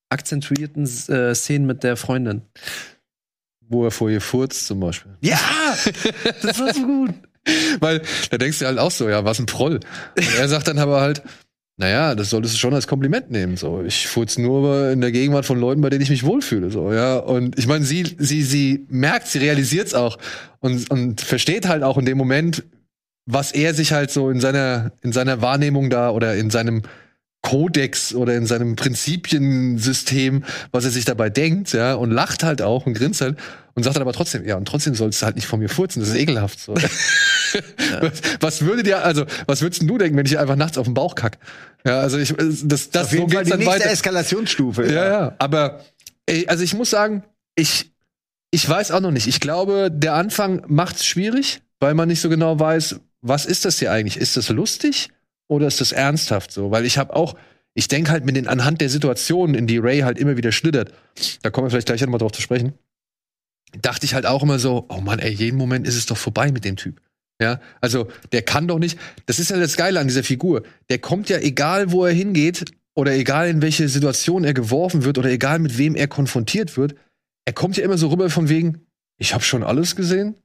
akzentuierten äh, Szenen mit der Freundin. Wo er vor ihr furzt zum Beispiel. Ja, das war so gut. Weil da denkst du halt auch so, ja, was ein Proll. Und er sagt dann aber halt, naja, das solltest du schon als Kompliment nehmen. So, ich furz nur in der Gegenwart von Leuten, bei denen ich mich wohlfühle. So, ja. Und ich meine, sie, sie, sie merkt, sie realisiert es auch und, und versteht halt auch in dem Moment, was er sich halt so in seiner, in seiner Wahrnehmung da oder in seinem Kodex oder in seinem Prinzipiensystem, was er sich dabei denkt, ja, und lacht halt auch und grinst halt und sagt dann aber trotzdem, ja, und trotzdem sollst du halt nicht von mir furzen, das ist ekelhaft. So. was, was würde dir, also, was würdest denn du denken, wenn ich einfach nachts auf den Bauch kack? Ja, also ich, das, das Auf jeden so Fall die nächste weiter. Eskalationsstufe. Ja, ja. Aber ey, also ich muss sagen, ich, ich weiß auch noch nicht. Ich glaube, der Anfang macht's schwierig, weil man nicht so genau weiß, was ist das hier eigentlich? Ist das lustig oder ist das ernsthaft so? Weil ich habe auch, ich denke halt mit den, anhand der Situationen, in die Ray halt immer wieder schlittert, da kommen wir vielleicht gleich nochmal drauf zu sprechen, dachte ich halt auch immer so, oh Mann, ey, jeden Moment ist es doch vorbei mit dem Typ. Ja, also der kann doch nicht, das ist ja das Geile an dieser Figur. Der kommt ja, egal wo er hingeht, oder egal in welche Situation er geworfen wird, oder egal mit wem er konfrontiert wird, er kommt ja immer so rüber von wegen, ich habe schon alles gesehen,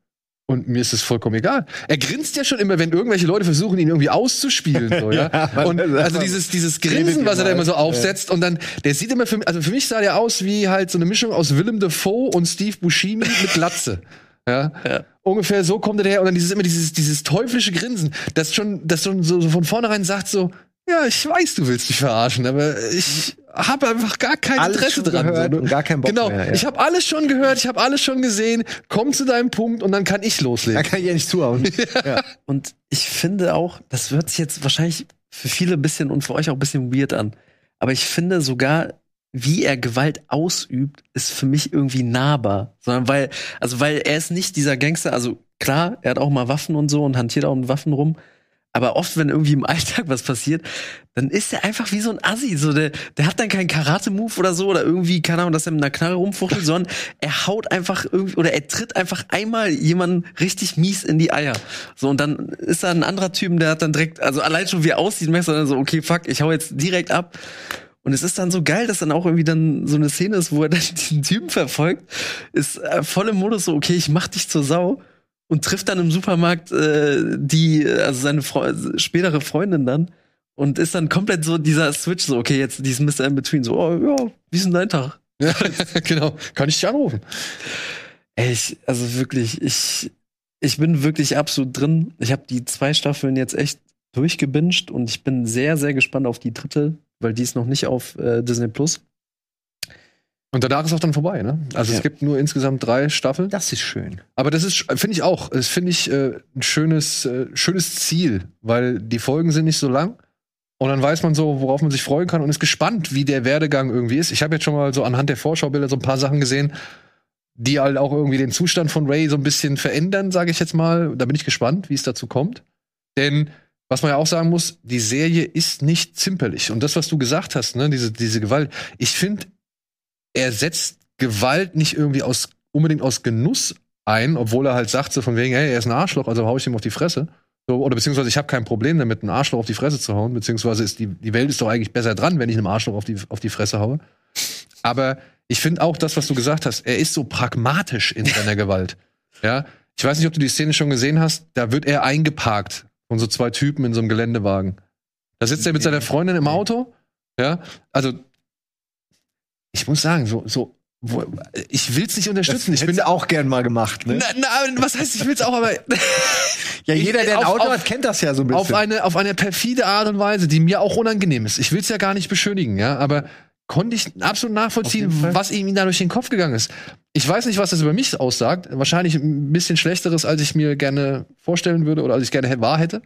und mir ist es vollkommen egal. Er grinst ja schon immer, wenn irgendwelche Leute versuchen, ihn irgendwie auszuspielen. So, ja? ja und also dieses, dieses Grinsen, was er da immer so aufsetzt. Und dann, der sieht immer für mich, also für mich sah der aus wie halt so eine Mischung aus Willem Dafoe und Steve Buscemi mit Glatze. Ja? ja? Ungefähr so kommt er daher. Und dann dieses immer dieses, dieses teuflische Grinsen, das schon, das schon so, so von vornherein sagt so, ja, ich weiß, du willst mich verarschen, aber ich habe einfach gar kein alles Interesse dran. Gehört so, und gar keinen Bock genau, mehr, ja. ich habe alles schon gehört, ich habe alles schon gesehen. Komm zu deinem Punkt und dann kann ich loslegen. Da kann ich ja nicht zuhauen. ja. Und ich finde auch, das hört sich jetzt wahrscheinlich für viele ein bisschen und für euch auch ein bisschen weird an. Aber ich finde sogar, wie er Gewalt ausübt, ist für mich irgendwie nahbar. Sondern weil, also weil er ist nicht dieser Gangster, also klar, er hat auch mal Waffen und so und hantiert auch mit Waffen rum. Aber oft, wenn irgendwie im Alltag was passiert, dann ist er einfach wie so ein Assi. So, der, der hat dann keinen Karate-Move oder so oder irgendwie, keine Ahnung, dass er mit einer Knarre rumfuchtelt, sondern er haut einfach irgendwie oder er tritt einfach einmal jemanden richtig mies in die Eier. So, und dann ist da ein anderer Typ, der hat dann direkt, also allein schon wie er aussieht, merkst du dann so, okay, fuck, ich hau jetzt direkt ab. Und es ist dann so geil, dass dann auch irgendwie dann so eine Szene ist, wo er dann diesen Typen verfolgt, ist äh, voll im Modus so, okay, ich mach dich zur Sau und trifft dann im Supermarkt äh, die, also seine Fre spätere Freundin dann und ist dann komplett so dieser Switch, so, okay, jetzt diesen Mr. In Between, so, oh ja, wie ist denn dein Tag? Ja, genau. Kann ich dich anrufen? Ey, ich, also wirklich, ich, ich bin wirklich absolut drin. Ich habe die zwei Staffeln jetzt echt durchgebinged und ich bin sehr, sehr gespannt auf die dritte, weil die ist noch nicht auf äh, Disney Plus. Und danach ist auch dann vorbei, ne? Also Ja. es gibt nur insgesamt drei Staffeln. Das ist schön. Aber das ist, finde ich auch, das finde ich äh, ein schönes, äh, schönes Ziel, weil die Folgen sind nicht so lang. Und dann weiß man so, worauf man sich freuen kann und ist gespannt, wie der Werdegang irgendwie ist. Ich habe jetzt schon mal so anhand der Vorschaubilder so ein paar Sachen gesehen, die halt auch irgendwie den Zustand von Ray so ein bisschen verändern, sage ich jetzt mal. Da bin ich gespannt, wie es dazu kommt. Denn was man ja auch sagen muss, die Serie ist nicht zimperlich. Und das, was du gesagt hast, ne, diese, diese Gewalt, ich finde, er setzt Gewalt nicht irgendwie aus, unbedingt aus Genuss ein, obwohl er halt sagt, so von wegen, hey, er ist ein Arschloch, also hau ich ihm auf die Fresse. So, oder beziehungsweise ich habe kein Problem damit, einen Arschloch auf die Fresse zu hauen, beziehungsweise ist die, die Welt ist doch eigentlich besser dran, wenn ich einem Arschloch auf die, auf die Fresse haue. Aber ich finde auch das, was du gesagt hast, er ist so pragmatisch in seiner Gewalt. Ja, ich weiß nicht, ob du die Szene schon gesehen hast, da wird er eingeparkt von so zwei Typen in so einem Geländewagen. Da sitzt er mit seiner Freundin im Auto, ja, also ich muss sagen, so, so, wo, ich will's nicht unterstützen. ich bin auch gern mal gemacht, ne? na, na, was heißt, ich will's auch, aber ja, jeder, der ein Auto auf- hat, kennt das ja so ein bisschen. auf eine, auf eine perfide Art und Weise, die mir auch unangenehm ist. Ich will's ja gar nicht beschönigen, ja, aber konnte ich absolut nachvollziehen, was ihm da durch den Kopf gegangen ist. Ich weiß nicht, was das über mich aussagt. Wahrscheinlich ein bisschen schlechteres, als ich mir gerne vorstellen würde oder als ich gerne wahr hätte.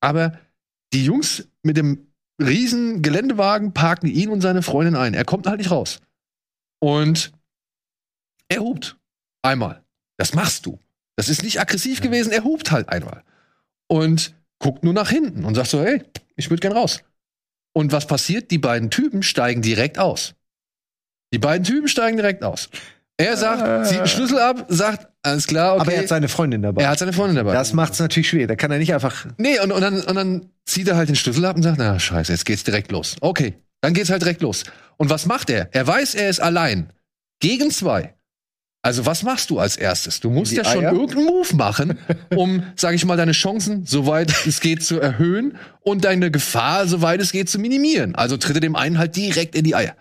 Aber die Jungs mit dem riesen Geländewagen parken ihn und seine Freundin ein. Er kommt halt nicht raus. Und er hupt. Einmal. Das machst du. Das ist nicht aggressiv gewesen, er hupt halt einmal. Und guckt nur nach hinten und sagt so, hey, ich würde gern raus. Und was passiert? Die beiden Typen steigen direkt aus. Die beiden Typen steigen direkt aus. Er sagt, zieht den Schlüssel ab, sagt, alles klar, okay. Aber er hat seine Freundin dabei. er hat seine Freundin dabei. das macht's natürlich schwer. Da kann er nicht einfach. Nee, und, und, dann, und dann zieht er halt den Schlüssel ab und sagt, na scheiße, jetzt geht's direkt los. Okay, dann geht's halt direkt los. Und was macht er? Er weiß, er ist allein. Gegen zwei. Also was machst du als erstes? Du musst Die ja schon Eier? irgendeinen Move machen, um, sag ich mal, deine Chancen, soweit es geht, zu erhöhen und deine Gefahr, soweit es geht, zu minimieren. Also tritt er dem einen halt direkt in die Eier.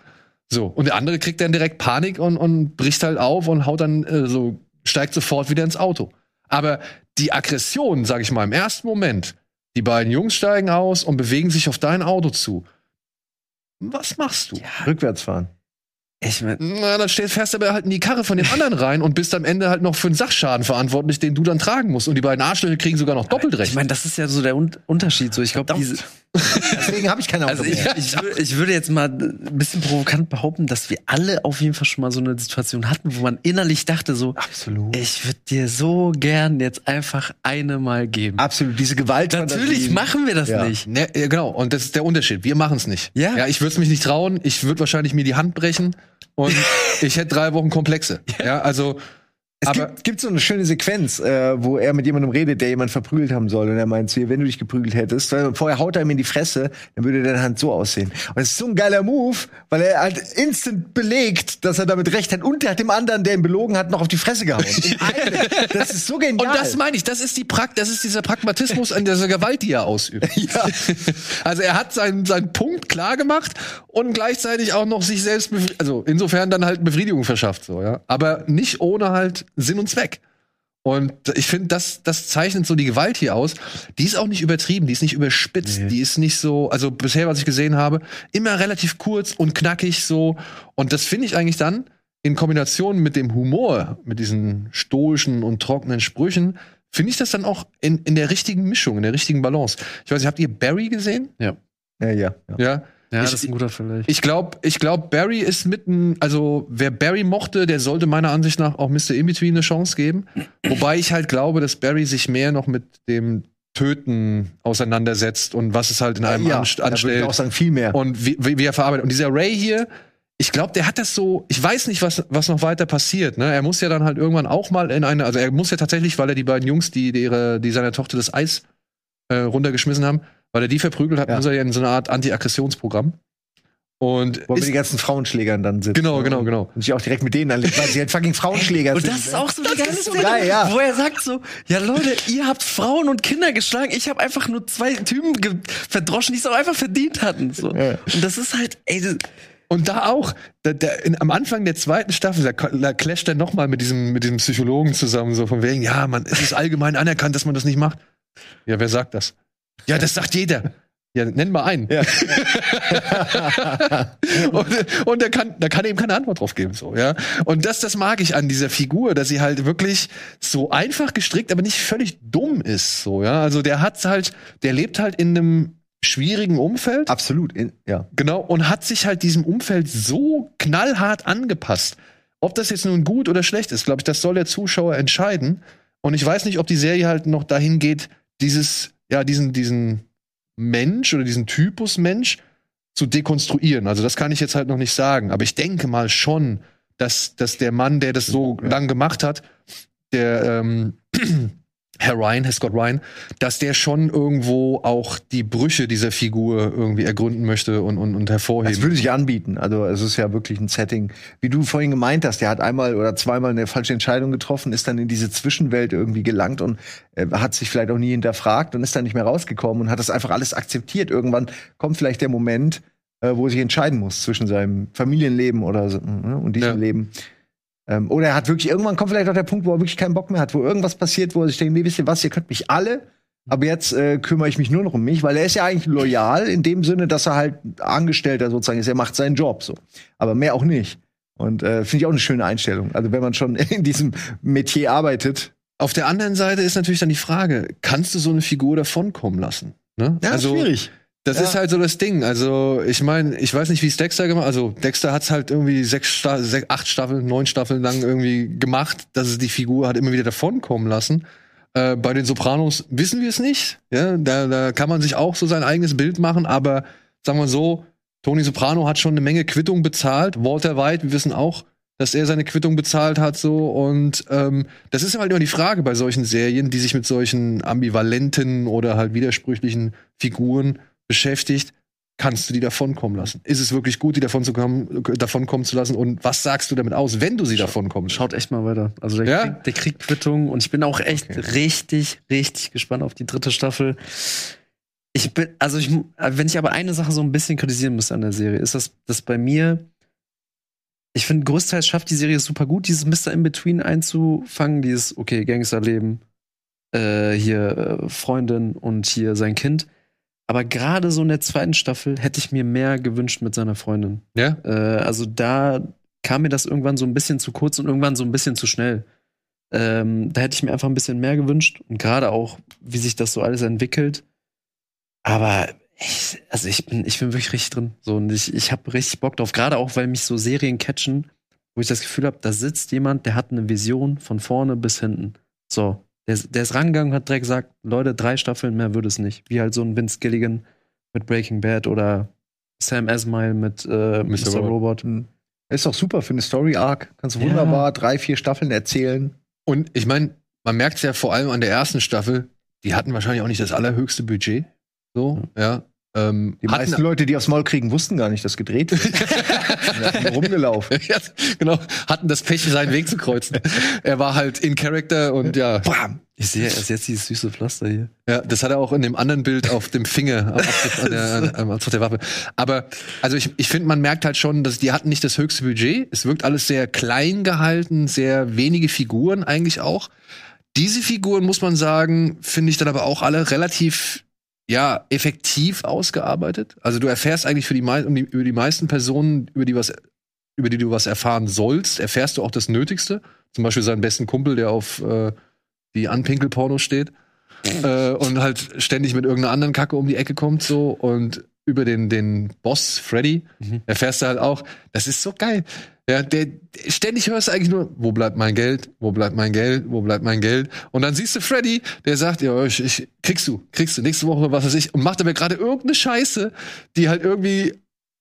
So. Und der andere kriegt dann direkt Panik und, und bricht halt auf und haut dann äh, so, steigt sofort wieder ins Auto. Aber die Aggression, sag ich mal, im ersten Moment, die beiden Jungs steigen aus und bewegen sich auf dein Auto zu. Was machst du? Rückwärts fahren. Ich mein, Na, dann stehst, fährst du aber halt in die Karre von dem anderen rein und bist am Ende halt noch für einen Sachschaden verantwortlich, den du dann tragen musst. Und die beiden Arschlöcher kriegen sogar noch doppelt ich recht. meine, das ist ja so der Un Unterschied. So, ich glaube, diese, Deswegen habe ich keine Auto Also ich, mehr. ich, ich würde jetzt mal ein bisschen provokant behaupten, dass wir alle auf jeden Fall schon mal so eine Situation hatten, wo man innerlich dachte so, Absolut. ich würde dir so gern jetzt einfach eine mal geben. Absolut. Diese Gewalt. Natürlich machen wir das Ja. nicht. Ne, ja, genau, und das ist der Unterschied. Wir machen es nicht. Ja. ja ich würde es mich nicht trauen. Ich würde wahrscheinlich mir die Hand brechen und ich hätte drei Wochen Komplexe. Ja, also. Es aber gibt, gibt so eine schöne Sequenz, äh, wo er mit jemandem redet, der jemand verprügelt haben soll. Und er meint zu ihr, wenn du dich geprügelt hättest, weil vorher haut er ihm in die Fresse, dann würde deine Hand so aussehen. Und es ist so ein geiler Move, weil er halt instant belegt, dass er damit recht hat. Und er hat dem anderen, der ihn belogen hat, noch auf die Fresse gehauen. Das ist so genial. Und das meine ich, das ist die Prakt, das ist dieser Pragmatismus an dieser Gewalt, die er ausübt. Ja. Also er hat seinen, seinen Punkt klar gemacht und gleichzeitig auch noch sich selbst, also insofern dann halt Befriedigung verschafft, so, ja. Aber nicht ohne halt Sinn und Zweck. Und ich finde, das, das zeichnet so die Gewalt hier aus. Die ist auch nicht übertrieben, die ist nicht überspitzt, die ist nicht so, also bisher, was ich gesehen habe, immer relativ kurz und knackig so. Und das finde ich eigentlich dann in Kombination mit dem Humor, mit diesen stoischen und trockenen Sprüchen, finde ich das dann auch in, in der richtigen Mischung, in der richtigen Balance. Ich weiß nicht, habt ihr Barry gesehen? Ja, ja. ja. Ja. Ja, Ich- das ist ein guter Vergleich. Ich glaube, ich glaub, Barry ist mitten, also wer Barry mochte, der sollte meiner Ansicht nach auch Mr. Inbetween eine Chance geben. Wobei ich halt glaube, dass Barry sich mehr noch mit dem Töten auseinandersetzt und was es halt in einem ja, anst anstellt ich auch sagen, viel mehr. und wie, wie, wie er verarbeitet. Und dieser Ray hier, ich glaube, der hat das so, ich weiß nicht, was, was noch weiter passiert. Ne? Er muss ja dann halt irgendwann auch mal in eine, also er muss ja tatsächlich, weil er die beiden Jungs, die, die, ihre, die seiner Tochter das Eis äh, runtergeschmissen haben, weil er die verprügelt hat, Ja. muss er ja in so eine Art Anti-Aggressionsprogramm. Und Wo er mit den ganzen Frauenschlägern dann sitzt. Genau, genau, genau. Und sich auch direkt mit denen anlegt, weil sie halt fucking Frauenschläger Und sind. das ist auch so eine geile so Szene, geil, ja. wo er sagt so, ja Leute, ihr habt Frauen und Kinder geschlagen, ich habe einfach nur zwei Typen verdroschen, die es auch einfach verdient hatten. So. Ja. Und das ist halt, ey, das, Und da auch, da, da, in, am Anfang der zweiten Staffel, da, da clasht er nochmal mit diesem, mit diesem Psychologen zusammen, so von wegen, ja, man, es ist allgemein anerkannt, dass man das nicht macht. Ja, wer sagt das? Ja, das sagt jeder. Ja, nenn mal einen. Ja. und und da kann, da kann eben keine Antwort drauf geben, so, ja. Und das, das mag ich an dieser Figur, dass sie halt wirklich so einfach gestrickt, aber nicht völlig dumm ist, so, ja. Also der hat halt, der lebt halt in einem schwierigen Umfeld. Absolut, in, ja. Genau, und hat sich halt diesem Umfeld so knallhart angepasst. Ob das jetzt nun gut oder schlecht ist, glaube ich, das soll der Zuschauer entscheiden. Und ich weiß nicht, ob die Serie halt noch dahin geht, dieses, ja, diesen, diesen Mensch oder diesen Typus Mensch zu dekonstruieren. Also das kann ich jetzt halt noch nicht sagen. Aber ich denke mal schon, dass, dass der Mann, der das so lang gemacht hat, der ähm, Herr Ryan, Herr Scott Ryan, dass der schon irgendwo auch die Brüche dieser Figur irgendwie ergründen möchte und, und, und Das hervorheben. würde sich anbieten. Also es ist ja wirklich ein Setting, wie du vorhin gemeint hast, der hat einmal oder zweimal eine falsche Entscheidung getroffen, ist dann in diese Zwischenwelt irgendwie gelangt und äh, hat sich vielleicht auch nie hinterfragt und ist dann nicht mehr rausgekommen und hat das einfach alles akzeptiert. Irgendwann kommt vielleicht der Moment, äh, wo er sich entscheiden muss zwischen seinem Familienleben oder so, ne, und diesem Ja. Leben. Ähm, oder er hat wirklich, irgendwann kommt vielleicht auch der Punkt, wo er wirklich keinen Bock mehr hat, wo irgendwas passiert, wo er sich denkt, nee, wisst ihr was, ihr könnt mich alle, aber jetzt äh, kümmere ich mich nur noch um mich, weil er ist ja eigentlich loyal in dem Sinne, dass er halt Angestellter sozusagen ist, er macht seinen Job so. Aber mehr auch nicht. Und äh, finde ich auch eine schöne Einstellung. Also wenn man schon in diesem Metier arbeitet. Auf der anderen Seite ist natürlich dann die Frage, kannst du so eine Figur davonkommen lassen? Ne? also, schwierig. Das Ja. ist halt so das Ding. Also, ich meine, ich weiß nicht, wie es Dexter gemacht Also, Dexter hat's halt irgendwie sechs, Sta sech, acht Staffeln, neun Staffeln lang irgendwie gemacht, dass es die Figur hat immer wieder davonkommen lassen. Äh, bei den Sopranos wissen wir es nicht. Ja, da, da kann man sich auch so sein eigenes Bild machen, aber sagen wir so, Tony Soprano hat schon eine Menge Quittung bezahlt. Walter White, wir wissen auch, dass er seine Quittung bezahlt hat, so. Und ähm, das ist halt immer die Frage bei solchen Serien, die sich mit solchen ambivalenten oder halt widersprüchlichen Figuren beschäftigt, kannst du die davonkommen lassen? Ist es wirklich gut, die davon zu kommen, davonkommen zu lassen? Und was sagst du damit aus, wenn du sie davonkommen schaut echt mal weiter. Also der, Ja? kriegt, der kriegt Quittung und ich bin auch echt Okay. richtig, richtig gespannt auf die dritte Staffel. Ich bin, also ich, wenn ich aber eine Sache so ein bisschen kritisieren müsste an der Serie, ist das, dass bei mir, ich finde, größtenteils schafft die Serie super gut, dieses Mr. In-Between einzufangen, dieses, okay, Gangsterleben, äh, hier äh, Freundin und hier sein Kind. Aber gerade so in der zweiten Staffel hätte ich mir mehr gewünscht mit seiner Freundin. Ja? Äh, also da kam mir das irgendwann so ein bisschen zu kurz und irgendwann so ein bisschen zu schnell. Ähm, da hätte ich mir einfach ein bisschen mehr gewünscht und gerade auch, wie sich das so alles entwickelt. Aber Ich, also ich bin, ich bin wirklich richtig drin. So, und ich, ich habe richtig Bock drauf. Gerade auch, weil mich so Serien catchen, wo ich das Gefühl habe, da sitzt jemand, der hat eine Vision von vorne bis hinten. So. Der, der ist rangegangen und hat direkt gesagt, Leute, drei Staffeln mehr würde es nicht. Wie halt so ein Vince Gilligan mit Breaking Bad oder Sam Esmail mit äh, Mr. Robot. Robot. Hm. Ist doch super für eine Story-Arc. Kannst du Ja. wunderbar drei, vier Staffeln erzählen. Und ich meine, man merkt es ja vor allem an der ersten Staffel, die hatten wahrscheinlich auch nicht das allerhöchste Budget. So, ja. Ähm, Die meisten Leute, die aufs Maul kriegen, wussten gar nicht, dass gedreht wird. Rumgelaufen. ja, genau, hatten das Pech, seinen Weg zu kreuzen. er war halt in Character und ja, Bam. Ich sehe erst jetzt dieses süße Pflaster hier. ja, das hat er auch in dem anderen Bild auf dem Finger, am Abzug, an der, am Abzug der Waffe. Aber, also ich, ich finde, man merkt halt schon, dass die hatten nicht das höchste Budget. Es wirkt alles sehr klein gehalten, sehr wenige Figuren eigentlich auch. Diese Figuren, muss man sagen, finde ich dann aber auch alle relativ ja, effektiv ausgearbeitet. Also du erfährst eigentlich für die, um die über die meisten Personen, über die was, über die du was erfahren sollst, erfährst du auch das Nötigste. Zum Beispiel seinen besten Kumpel, der auf äh, die Anpinkelporno steht äh, und halt ständig mit irgendeiner anderen Kacke um die Ecke kommt so und über den den Boss Freddy Mhm. erfährst du halt auch, das ist so geil. Ja, der ständig hörst du eigentlich nur, wo bleibt mein Geld? Wo bleibt mein Geld? Wo bleibt mein Geld? Und dann siehst du Freddy, der sagt, ja, ich, ich kriegst du, kriegst du nächste Woche was weiß ich und macht aber gerade irgendeine Scheiße, die halt irgendwie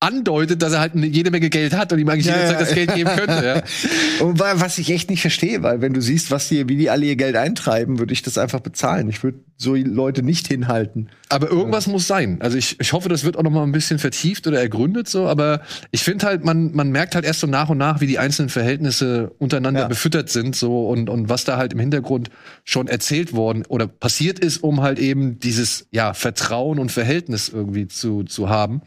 andeutet, dass er halt jede Menge Geld hat und ihm eigentlich Ja, jederzeit ja. das Geld geben könnte. Ja. Und wa- was ich echt nicht verstehe, weil wenn du siehst, was die, wie die alle ihr Geld eintreiben, würde ich das einfach bezahlen. Ich würde so Leute nicht hinhalten. Aber irgendwas muss sein. Also ich, ich hoffe, das wird auch noch mal ein bisschen vertieft oder ergründet so. Aber ich finde halt, man, man merkt halt erst so nach und nach, wie die einzelnen Verhältnisse untereinander Ja. befüttert sind so und, und was da halt im Hintergrund schon erzählt worden oder passiert ist, um halt eben dieses ja Vertrauen und Verhältnis irgendwie zu, zu haben.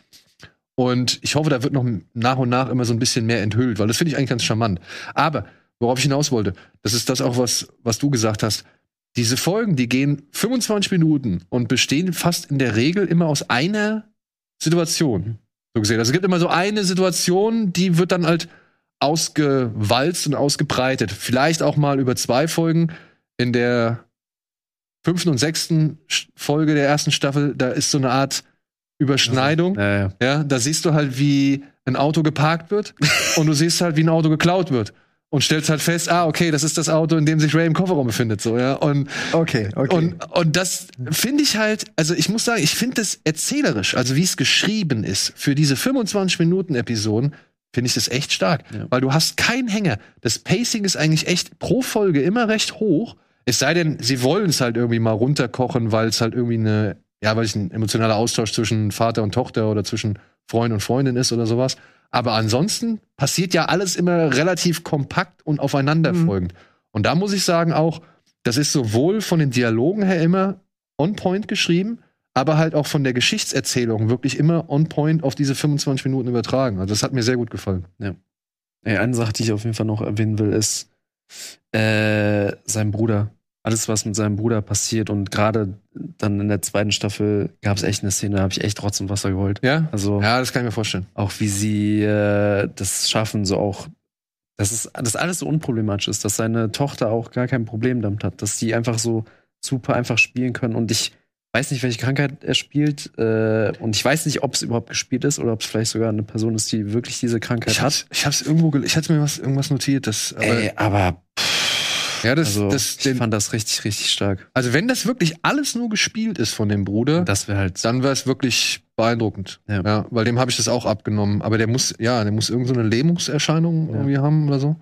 Und ich hoffe, da wird noch nach und nach immer so ein bisschen mehr enthüllt, weil das finde ich eigentlich ganz charmant. Aber worauf ich hinaus wollte, das ist das auch, was, was du gesagt hast. Diese Folgen, die gehen 25 Minuten und bestehen fast in der Regel immer aus einer Situation. So gesehen. Also es gibt immer so eine Situation, die wird dann halt ausgewalzt und ausgebreitet. Vielleicht auch mal über zwei Folgen. In der fünften und sechsten Folge der ersten Staffel, da ist so eine Art Überschneidung. Ja, ja. Ja, da siehst du halt, wie ein Auto geparkt wird und du siehst halt, wie ein Auto geklaut wird. Und stellst halt fest, ah, okay, das ist das Auto, in dem sich Ray im Kofferraum befindet, so, ja. Und, Okay, okay. und, und das finde ich halt, also ich muss sagen, ich finde das erzählerisch, also wie es geschrieben ist, für diese 25 Minuten Episoden, finde ich das echt stark. Ja. Weil du hast keinen Hänger. Das Pacing ist eigentlich echt pro Folge immer recht hoch. Es sei denn, sie wollen es halt irgendwie mal runterkochen, weil es halt irgendwie eine, ja, weil es ein emotionaler Austausch zwischen Vater und Tochter oder zwischen Freund und Freundin ist oder sowas. Aber ansonsten passiert ja alles immer relativ kompakt und aufeinanderfolgend. Und da muss ich sagen auch, das ist sowohl von den Dialogen her immer on point geschrieben, aber halt auch von der Geschichtserzählung wirklich immer on point auf diese 25 Minuten übertragen. Also das hat mir sehr gut gefallen. Ey, eine Sache, die ich auf jeden Fall noch erwähnen will, ist äh, sein Bruder. Alles, was mit seinem Bruder passiert und gerade dann in der zweiten Staffel gab es echt eine Szene, da habe ich echt trotzdem Wasser geholt. Ja? Also Ja, das kann ich mir vorstellen. auch wie sie äh, das schaffen, so auch, dass es das alles so unproblematisch ist, dass seine Tochter auch gar kein Problem damit hat, dass die einfach so super einfach spielen können und ich weiß nicht, welche Krankheit er spielt äh, und ich weiß nicht, ob es überhaupt gespielt ist oder ob es vielleicht sogar eine Person ist, die wirklich diese Krankheit Ich hat. ich hab's irgendwo, gel- ich hatte mir was, irgendwas notiert, das, aber, Ey, aber ja, das, also, das, ich den, fand das richtig, richtig stark. also wenn das wirklich alles nur gespielt ist von dem Bruder, Das wäre halt dann wäre es wirklich beeindruckend. Ja. Ja. weil dem habe ich das auch abgenommen. Aber der muss, ja, der muss irgendeine so Lähmungserscheinung Ja. irgendwie haben oder so.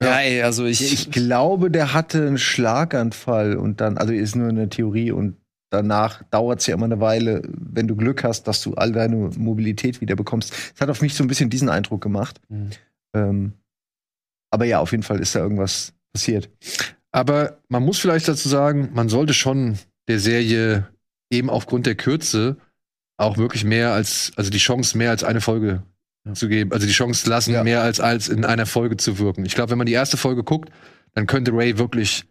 Ja, ey, also ich, ich glaube, der hatte einen Schlaganfall und dann, also ist nur eine Theorie und danach dauert es ja immer eine Weile, wenn du Glück hast, dass du all deine Mobilität wieder bekommst. Es hat auf mich so ein bisschen diesen Eindruck gemacht. Mhm. Ähm, aber ja, auf jeden Fall ist da irgendwas passiert. Aber man muss vielleicht dazu sagen, man sollte schon der Serie eben aufgrund der Kürze auch wirklich mehr als, also die Chance mehr als eine Folge Ja. zu geben. Also die Chance lassen, Ja. mehr als, als in einer Folge zu wirken. Ich glaube, wenn man die erste Folge guckt, dann könnte Ray wirklich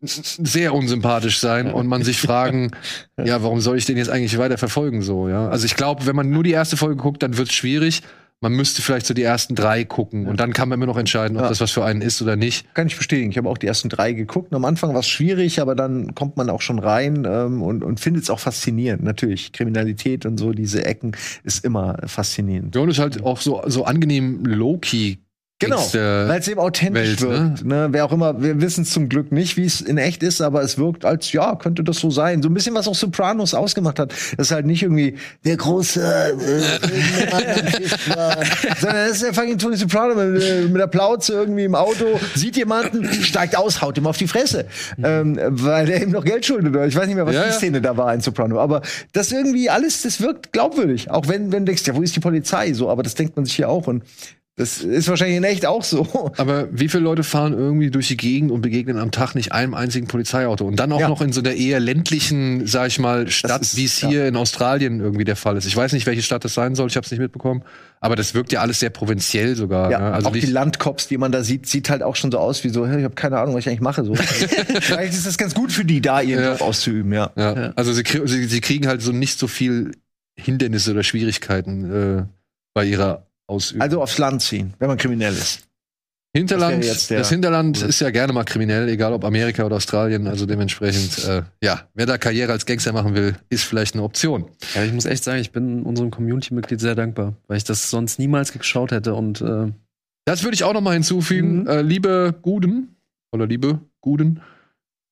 sehr unsympathisch sein und man sich fragen, ja, warum soll ich den jetzt eigentlich weiter verfolgen so, ja? Also ich glaube, wenn man nur die erste Folge guckt, dann wird es schwierig, man müsste vielleicht so die ersten drei gucken und dann kann man immer noch entscheiden, ob Ja. das was für einen ist oder nicht. Kann ich bestätigen. Ich habe auch die ersten drei geguckt. Und am Anfang war es schwierig, aber dann kommt man auch schon rein ähm, und, und findet es auch faszinierend. Natürlich, Kriminalität und so, diese Ecken ist immer faszinierend. Ja, und ist halt auch so, so angenehm low-key. Genau, weil es eben authentisch Welt, ne? wirkt. Ne? Wer auch immer, wir wissen es zum Glück nicht, wie es in echt ist, aber es wirkt als, ja, könnte das so sein. So ein bisschen, was auch Sopranos ausgemacht hat. Das ist halt nicht irgendwie der große, äh, sondern das ist der fucking Tony Soprano mit, äh, mit der Plauze irgendwie im Auto, sieht jemanden, steigt aus, haut ihm auf die Fresse. Ähm, weil der ihm noch Geld schuldet. Oder ich weiß nicht mehr, was Ja, die ja. Szene da war in Soprano. Aber das irgendwie alles, das wirkt glaubwürdig. Auch wenn, wenn du denkst, ja, wo ist die Polizei? So, aber das denkt man sich hier auch. Und das ist wahrscheinlich in echt auch so. Aber wie viele Leute fahren irgendwie durch die Gegend und begegnen am Tag nicht einem einzigen Polizeiauto? Und dann auch Ja. noch in so einer eher ländlichen, sag ich mal, Stadt, wie es hier in Australien irgendwie der Fall ist. Ich weiß nicht, welche Stadt das sein soll, ich habe es nicht mitbekommen. Aber das wirkt ja alles sehr provinziell sogar. Ja, ne? Also auch die nicht, Landcops, die man da sieht, sieht halt auch schon so aus wie so, ich habe keine Ahnung, was ich eigentlich mache. So. Vielleicht ist das ganz gut für die, da ihren Ja. Job auszuüben, ja. ja. Also sie, sie, sie kriegen halt so nicht so viel Hindernisse oder Schwierigkeiten äh, bei ihrer Ausübung. Also aufs Land ziehen, wenn man kriminell ist. Hinterland, das das Hinterland ist ja gerne mal kriminell, egal ob Amerika oder Australien. Also dementsprechend, äh, ja, wer da Karriere als Gangster machen will, ist vielleicht eine Option. Ja, ich muss echt sagen, ich bin unserem Community-Mitglied sehr dankbar, weil ich das sonst niemals geschaut hätte und äh, Das würde ich auch noch mal hinzufügen. Mhm. Äh, liebe Guden oder liebe Guden,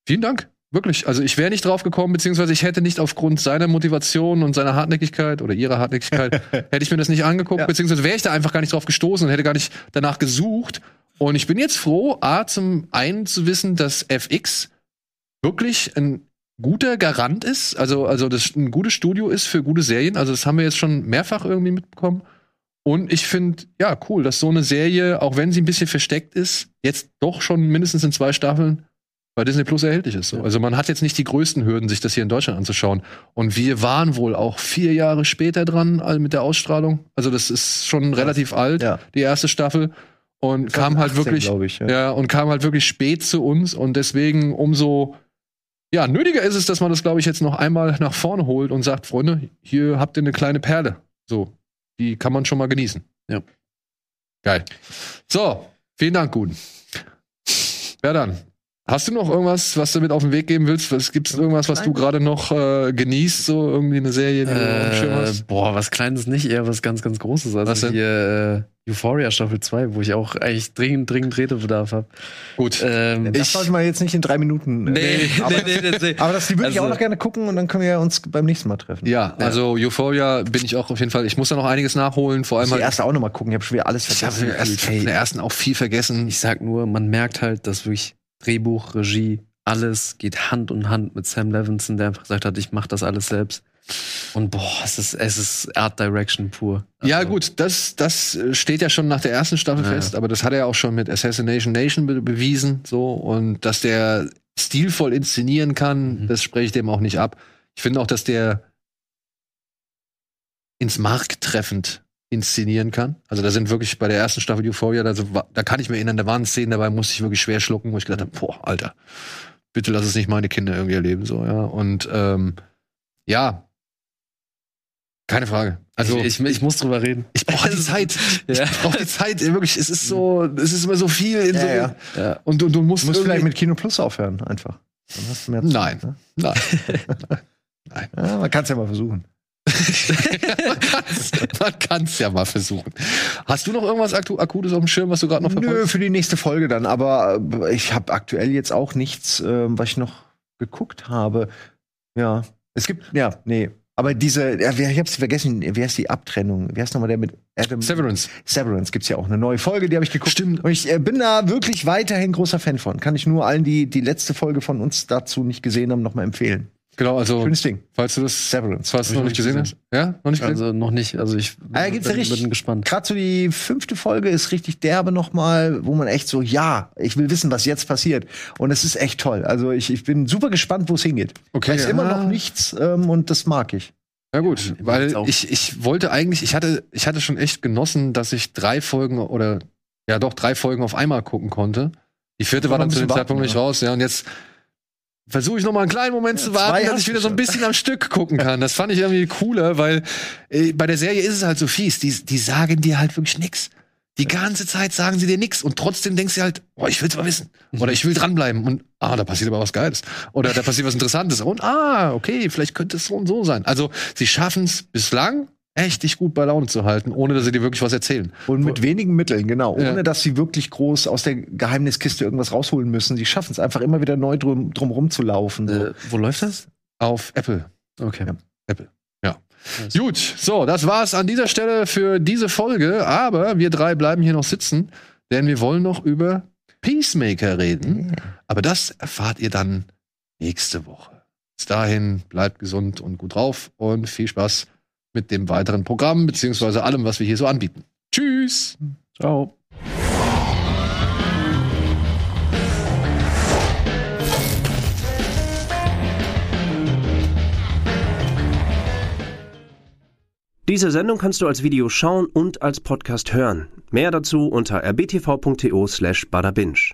vielen Dank. Wirklich. Also ich wäre nicht drauf gekommen, beziehungsweise ich hätte nicht aufgrund seiner Motivation und seiner Hartnäckigkeit oder ihrer Hartnäckigkeit, hätte ich mir das nicht angeguckt, Ja. beziehungsweise wäre ich da einfach gar nicht drauf gestoßen und hätte gar nicht danach gesucht. Und ich bin jetzt froh, A, zum einen zu wissen, dass FX wirklich ein guter Garant ist, also, also das ein gutes Studio ist für gute Serien. Also das haben wir jetzt schon mehrfach irgendwie mitbekommen. Und ich finde, ja, cool, dass so eine Serie, auch wenn sie ein bisschen versteckt ist, jetzt doch schon mindestens in zwei Staffeln bei Disney Plus erhältlich ist. So. Also man hat jetzt nicht die größten Hürden, sich das hier in Deutschland anzuschauen. Und wir waren wohl auch vier Jahre später dran mit der Ausstrahlung. Also das ist schon relativ alt, Ja. die erste Staffel. Und kam halt 18, wirklich, ich, ja. ja, und kam halt wirklich spät zu uns und deswegen umso ja, nötiger ist es, dass man das, glaube ich, jetzt noch einmal nach vorne holt und sagt, Freunde, hier habt ihr eine kleine Perle. So, die kann man schon mal genießen. Ja. Geil. So, vielen Dank, Guten. Wer dann? Hast du noch irgendwas, was du mit auf den Weg geben willst? Was gibt's irgendwas, was du gerade noch äh, genießt? So irgendwie eine Serie, die du äh, hast? boah, was Kleines nicht, eher was ganz, ganz Großes. Also Was denn? hier äh, Euphoria Staffel 2, wo ich auch eigentlich dringend, dringend Redebedarf habe. Gut. Ähm, Das sollte man jetzt nicht in drei Minuten. äh, aber, nee. aber das die würde ich Also- auch noch gerne gucken und dann können wir ja uns beim nächsten Mal treffen. Ja, also Euphoria bin ich auch auf jeden Fall. Ich muss da noch einiges nachholen, vor allem Ich muss die halt. erste auch noch mal gucken. Ich habe schon wieder alles Ich habe vergessen. erst von Ey. der ersten auch viel vergessen. Ich sag nur, man merkt halt, dass wirklich Drehbuch, Regie, alles geht Hand in Hand mit Sam Levinson, der einfach gesagt hat, ich mach das alles selbst. Und boah, es ist, es ist Art Direction pur. Ja, Also, gut, das, das steht ja schon nach der ersten Staffel Ja, fest, aber das hat er ja auch schon mit Assassination Nation be bewiesen, so, und dass der stilvoll inszenieren kann, Mhm. das spreche ich dem auch nicht ab. Ich finde auch, dass der ins Mark treffend inszenieren kann. Also da sind wirklich bei der ersten Staffel Euphoria, da, da kann ich mir erinnern, da waren Szenen dabei, musste ich wirklich schwer schlucken, wo ich gedacht habe, boah, Alter, bitte lass es nicht meine Kinder irgendwie erleben, so, ja. Und ähm, ja, keine Frage. Also ich, ich, ich muss drüber reden. ich brauche die Zeit. Ja. Ich brauche die Zeit. Wirklich, es ist so, es ist immer so viel in Ja, so. ja. Ja. Und du, musst, Du musst vielleicht mit Kino Plus aufhören, einfach. Dann hast du mehr Zeit, Nein. Ne? Nein. Ja, man kann es ja mal versuchen. Man kann es ja mal versuchen. Hast du noch irgendwas Aktu Akutes auf dem Schirm, was du gerade noch Nö, verfolgst? für die nächste Folge dann. Aber äh, ich habe aktuell jetzt auch nichts, ähm, was ich noch geguckt habe. Ja, es gibt, ja, nee. Aber diese, ja, ich hab's vergessen, wer ist die Abtrennung? Wer ist nochmal der mit Adam? Severance. Severance gibt's ja auch eine neue Folge, die habe ich geguckt. Stimmt. Und ich äh, bin da wirklich weiterhin großer Fan von. Kann ich nur allen, die die letzte Folge von uns dazu nicht gesehen haben, nochmal empfehlen. Genau, also, Schönes Ding. falls du das, Severance. falls du noch nicht gesehen nicht hast. Ja, noch nicht gesehen? Also noch nicht. Also ich Ah, ja, gibt's ja bin, richtig. bin gespannt. Gerade so die fünfte Folge ist richtig derbe nochmal, wo man echt so, ja, ich will wissen, was jetzt passiert. Und es ist echt toll. Also ich, ich bin super gespannt, wo es hingeht. Okay, Weiß ja. immer noch nichts ähm, und das mag ich. Ja gut, Ja, weil ich, ich wollte eigentlich, ich hatte, ich hatte schon echt genossen, dass ich drei Folgen oder ja doch drei Folgen auf einmal gucken konnte. Die vierte war dann zu dem Zeitpunkt warten, nicht ja. raus, ja. Und jetzt versuche ich noch mal einen kleinen Moment zu warten, dass ich wieder so ein bisschen am Stück gucken kann. Das fand ich irgendwie cooler, weil äh, bei der Serie ist es halt so fies. Die, die sagen dir halt wirklich nix. Die ganze Zeit sagen sie dir nix und trotzdem denkst du halt, oh, ich will's mal wissen. Oder ich will dranbleiben und ah, da passiert aber was Geiles. Oder da passiert was Interessantes. Und ah, okay, vielleicht könnte es so und so sein. Also sie schaffen es bislang echt dich gut bei Laune zu halten, ohne dass sie dir wirklich was erzählen. Und mit wenigen Mitteln, genau. Ja. Ohne dass sie wirklich groß aus der Geheimniskiste irgendwas rausholen müssen. Sie schaffen es einfach immer wieder neu drum, drum rumzulaufen. So. Äh, wo läuft das? Auf Apple. Okay. Ja. Apple. Ja. Gut, so, das war's an dieser Stelle für diese Folge. Aber wir drei bleiben hier noch sitzen, denn wir wollen noch über Peacemaker reden. Aber das erfahrt ihr dann nächste Woche. Bis dahin, bleibt gesund und gut drauf und viel Spaß mit dem weiteren Programm, beziehungsweise allem, was wir hier so anbieten. Tschüss! Ciao. Diese Sendung kannst du als Video schauen und als Podcast hören. Mehr dazu unter rbtv.to slash badabinch.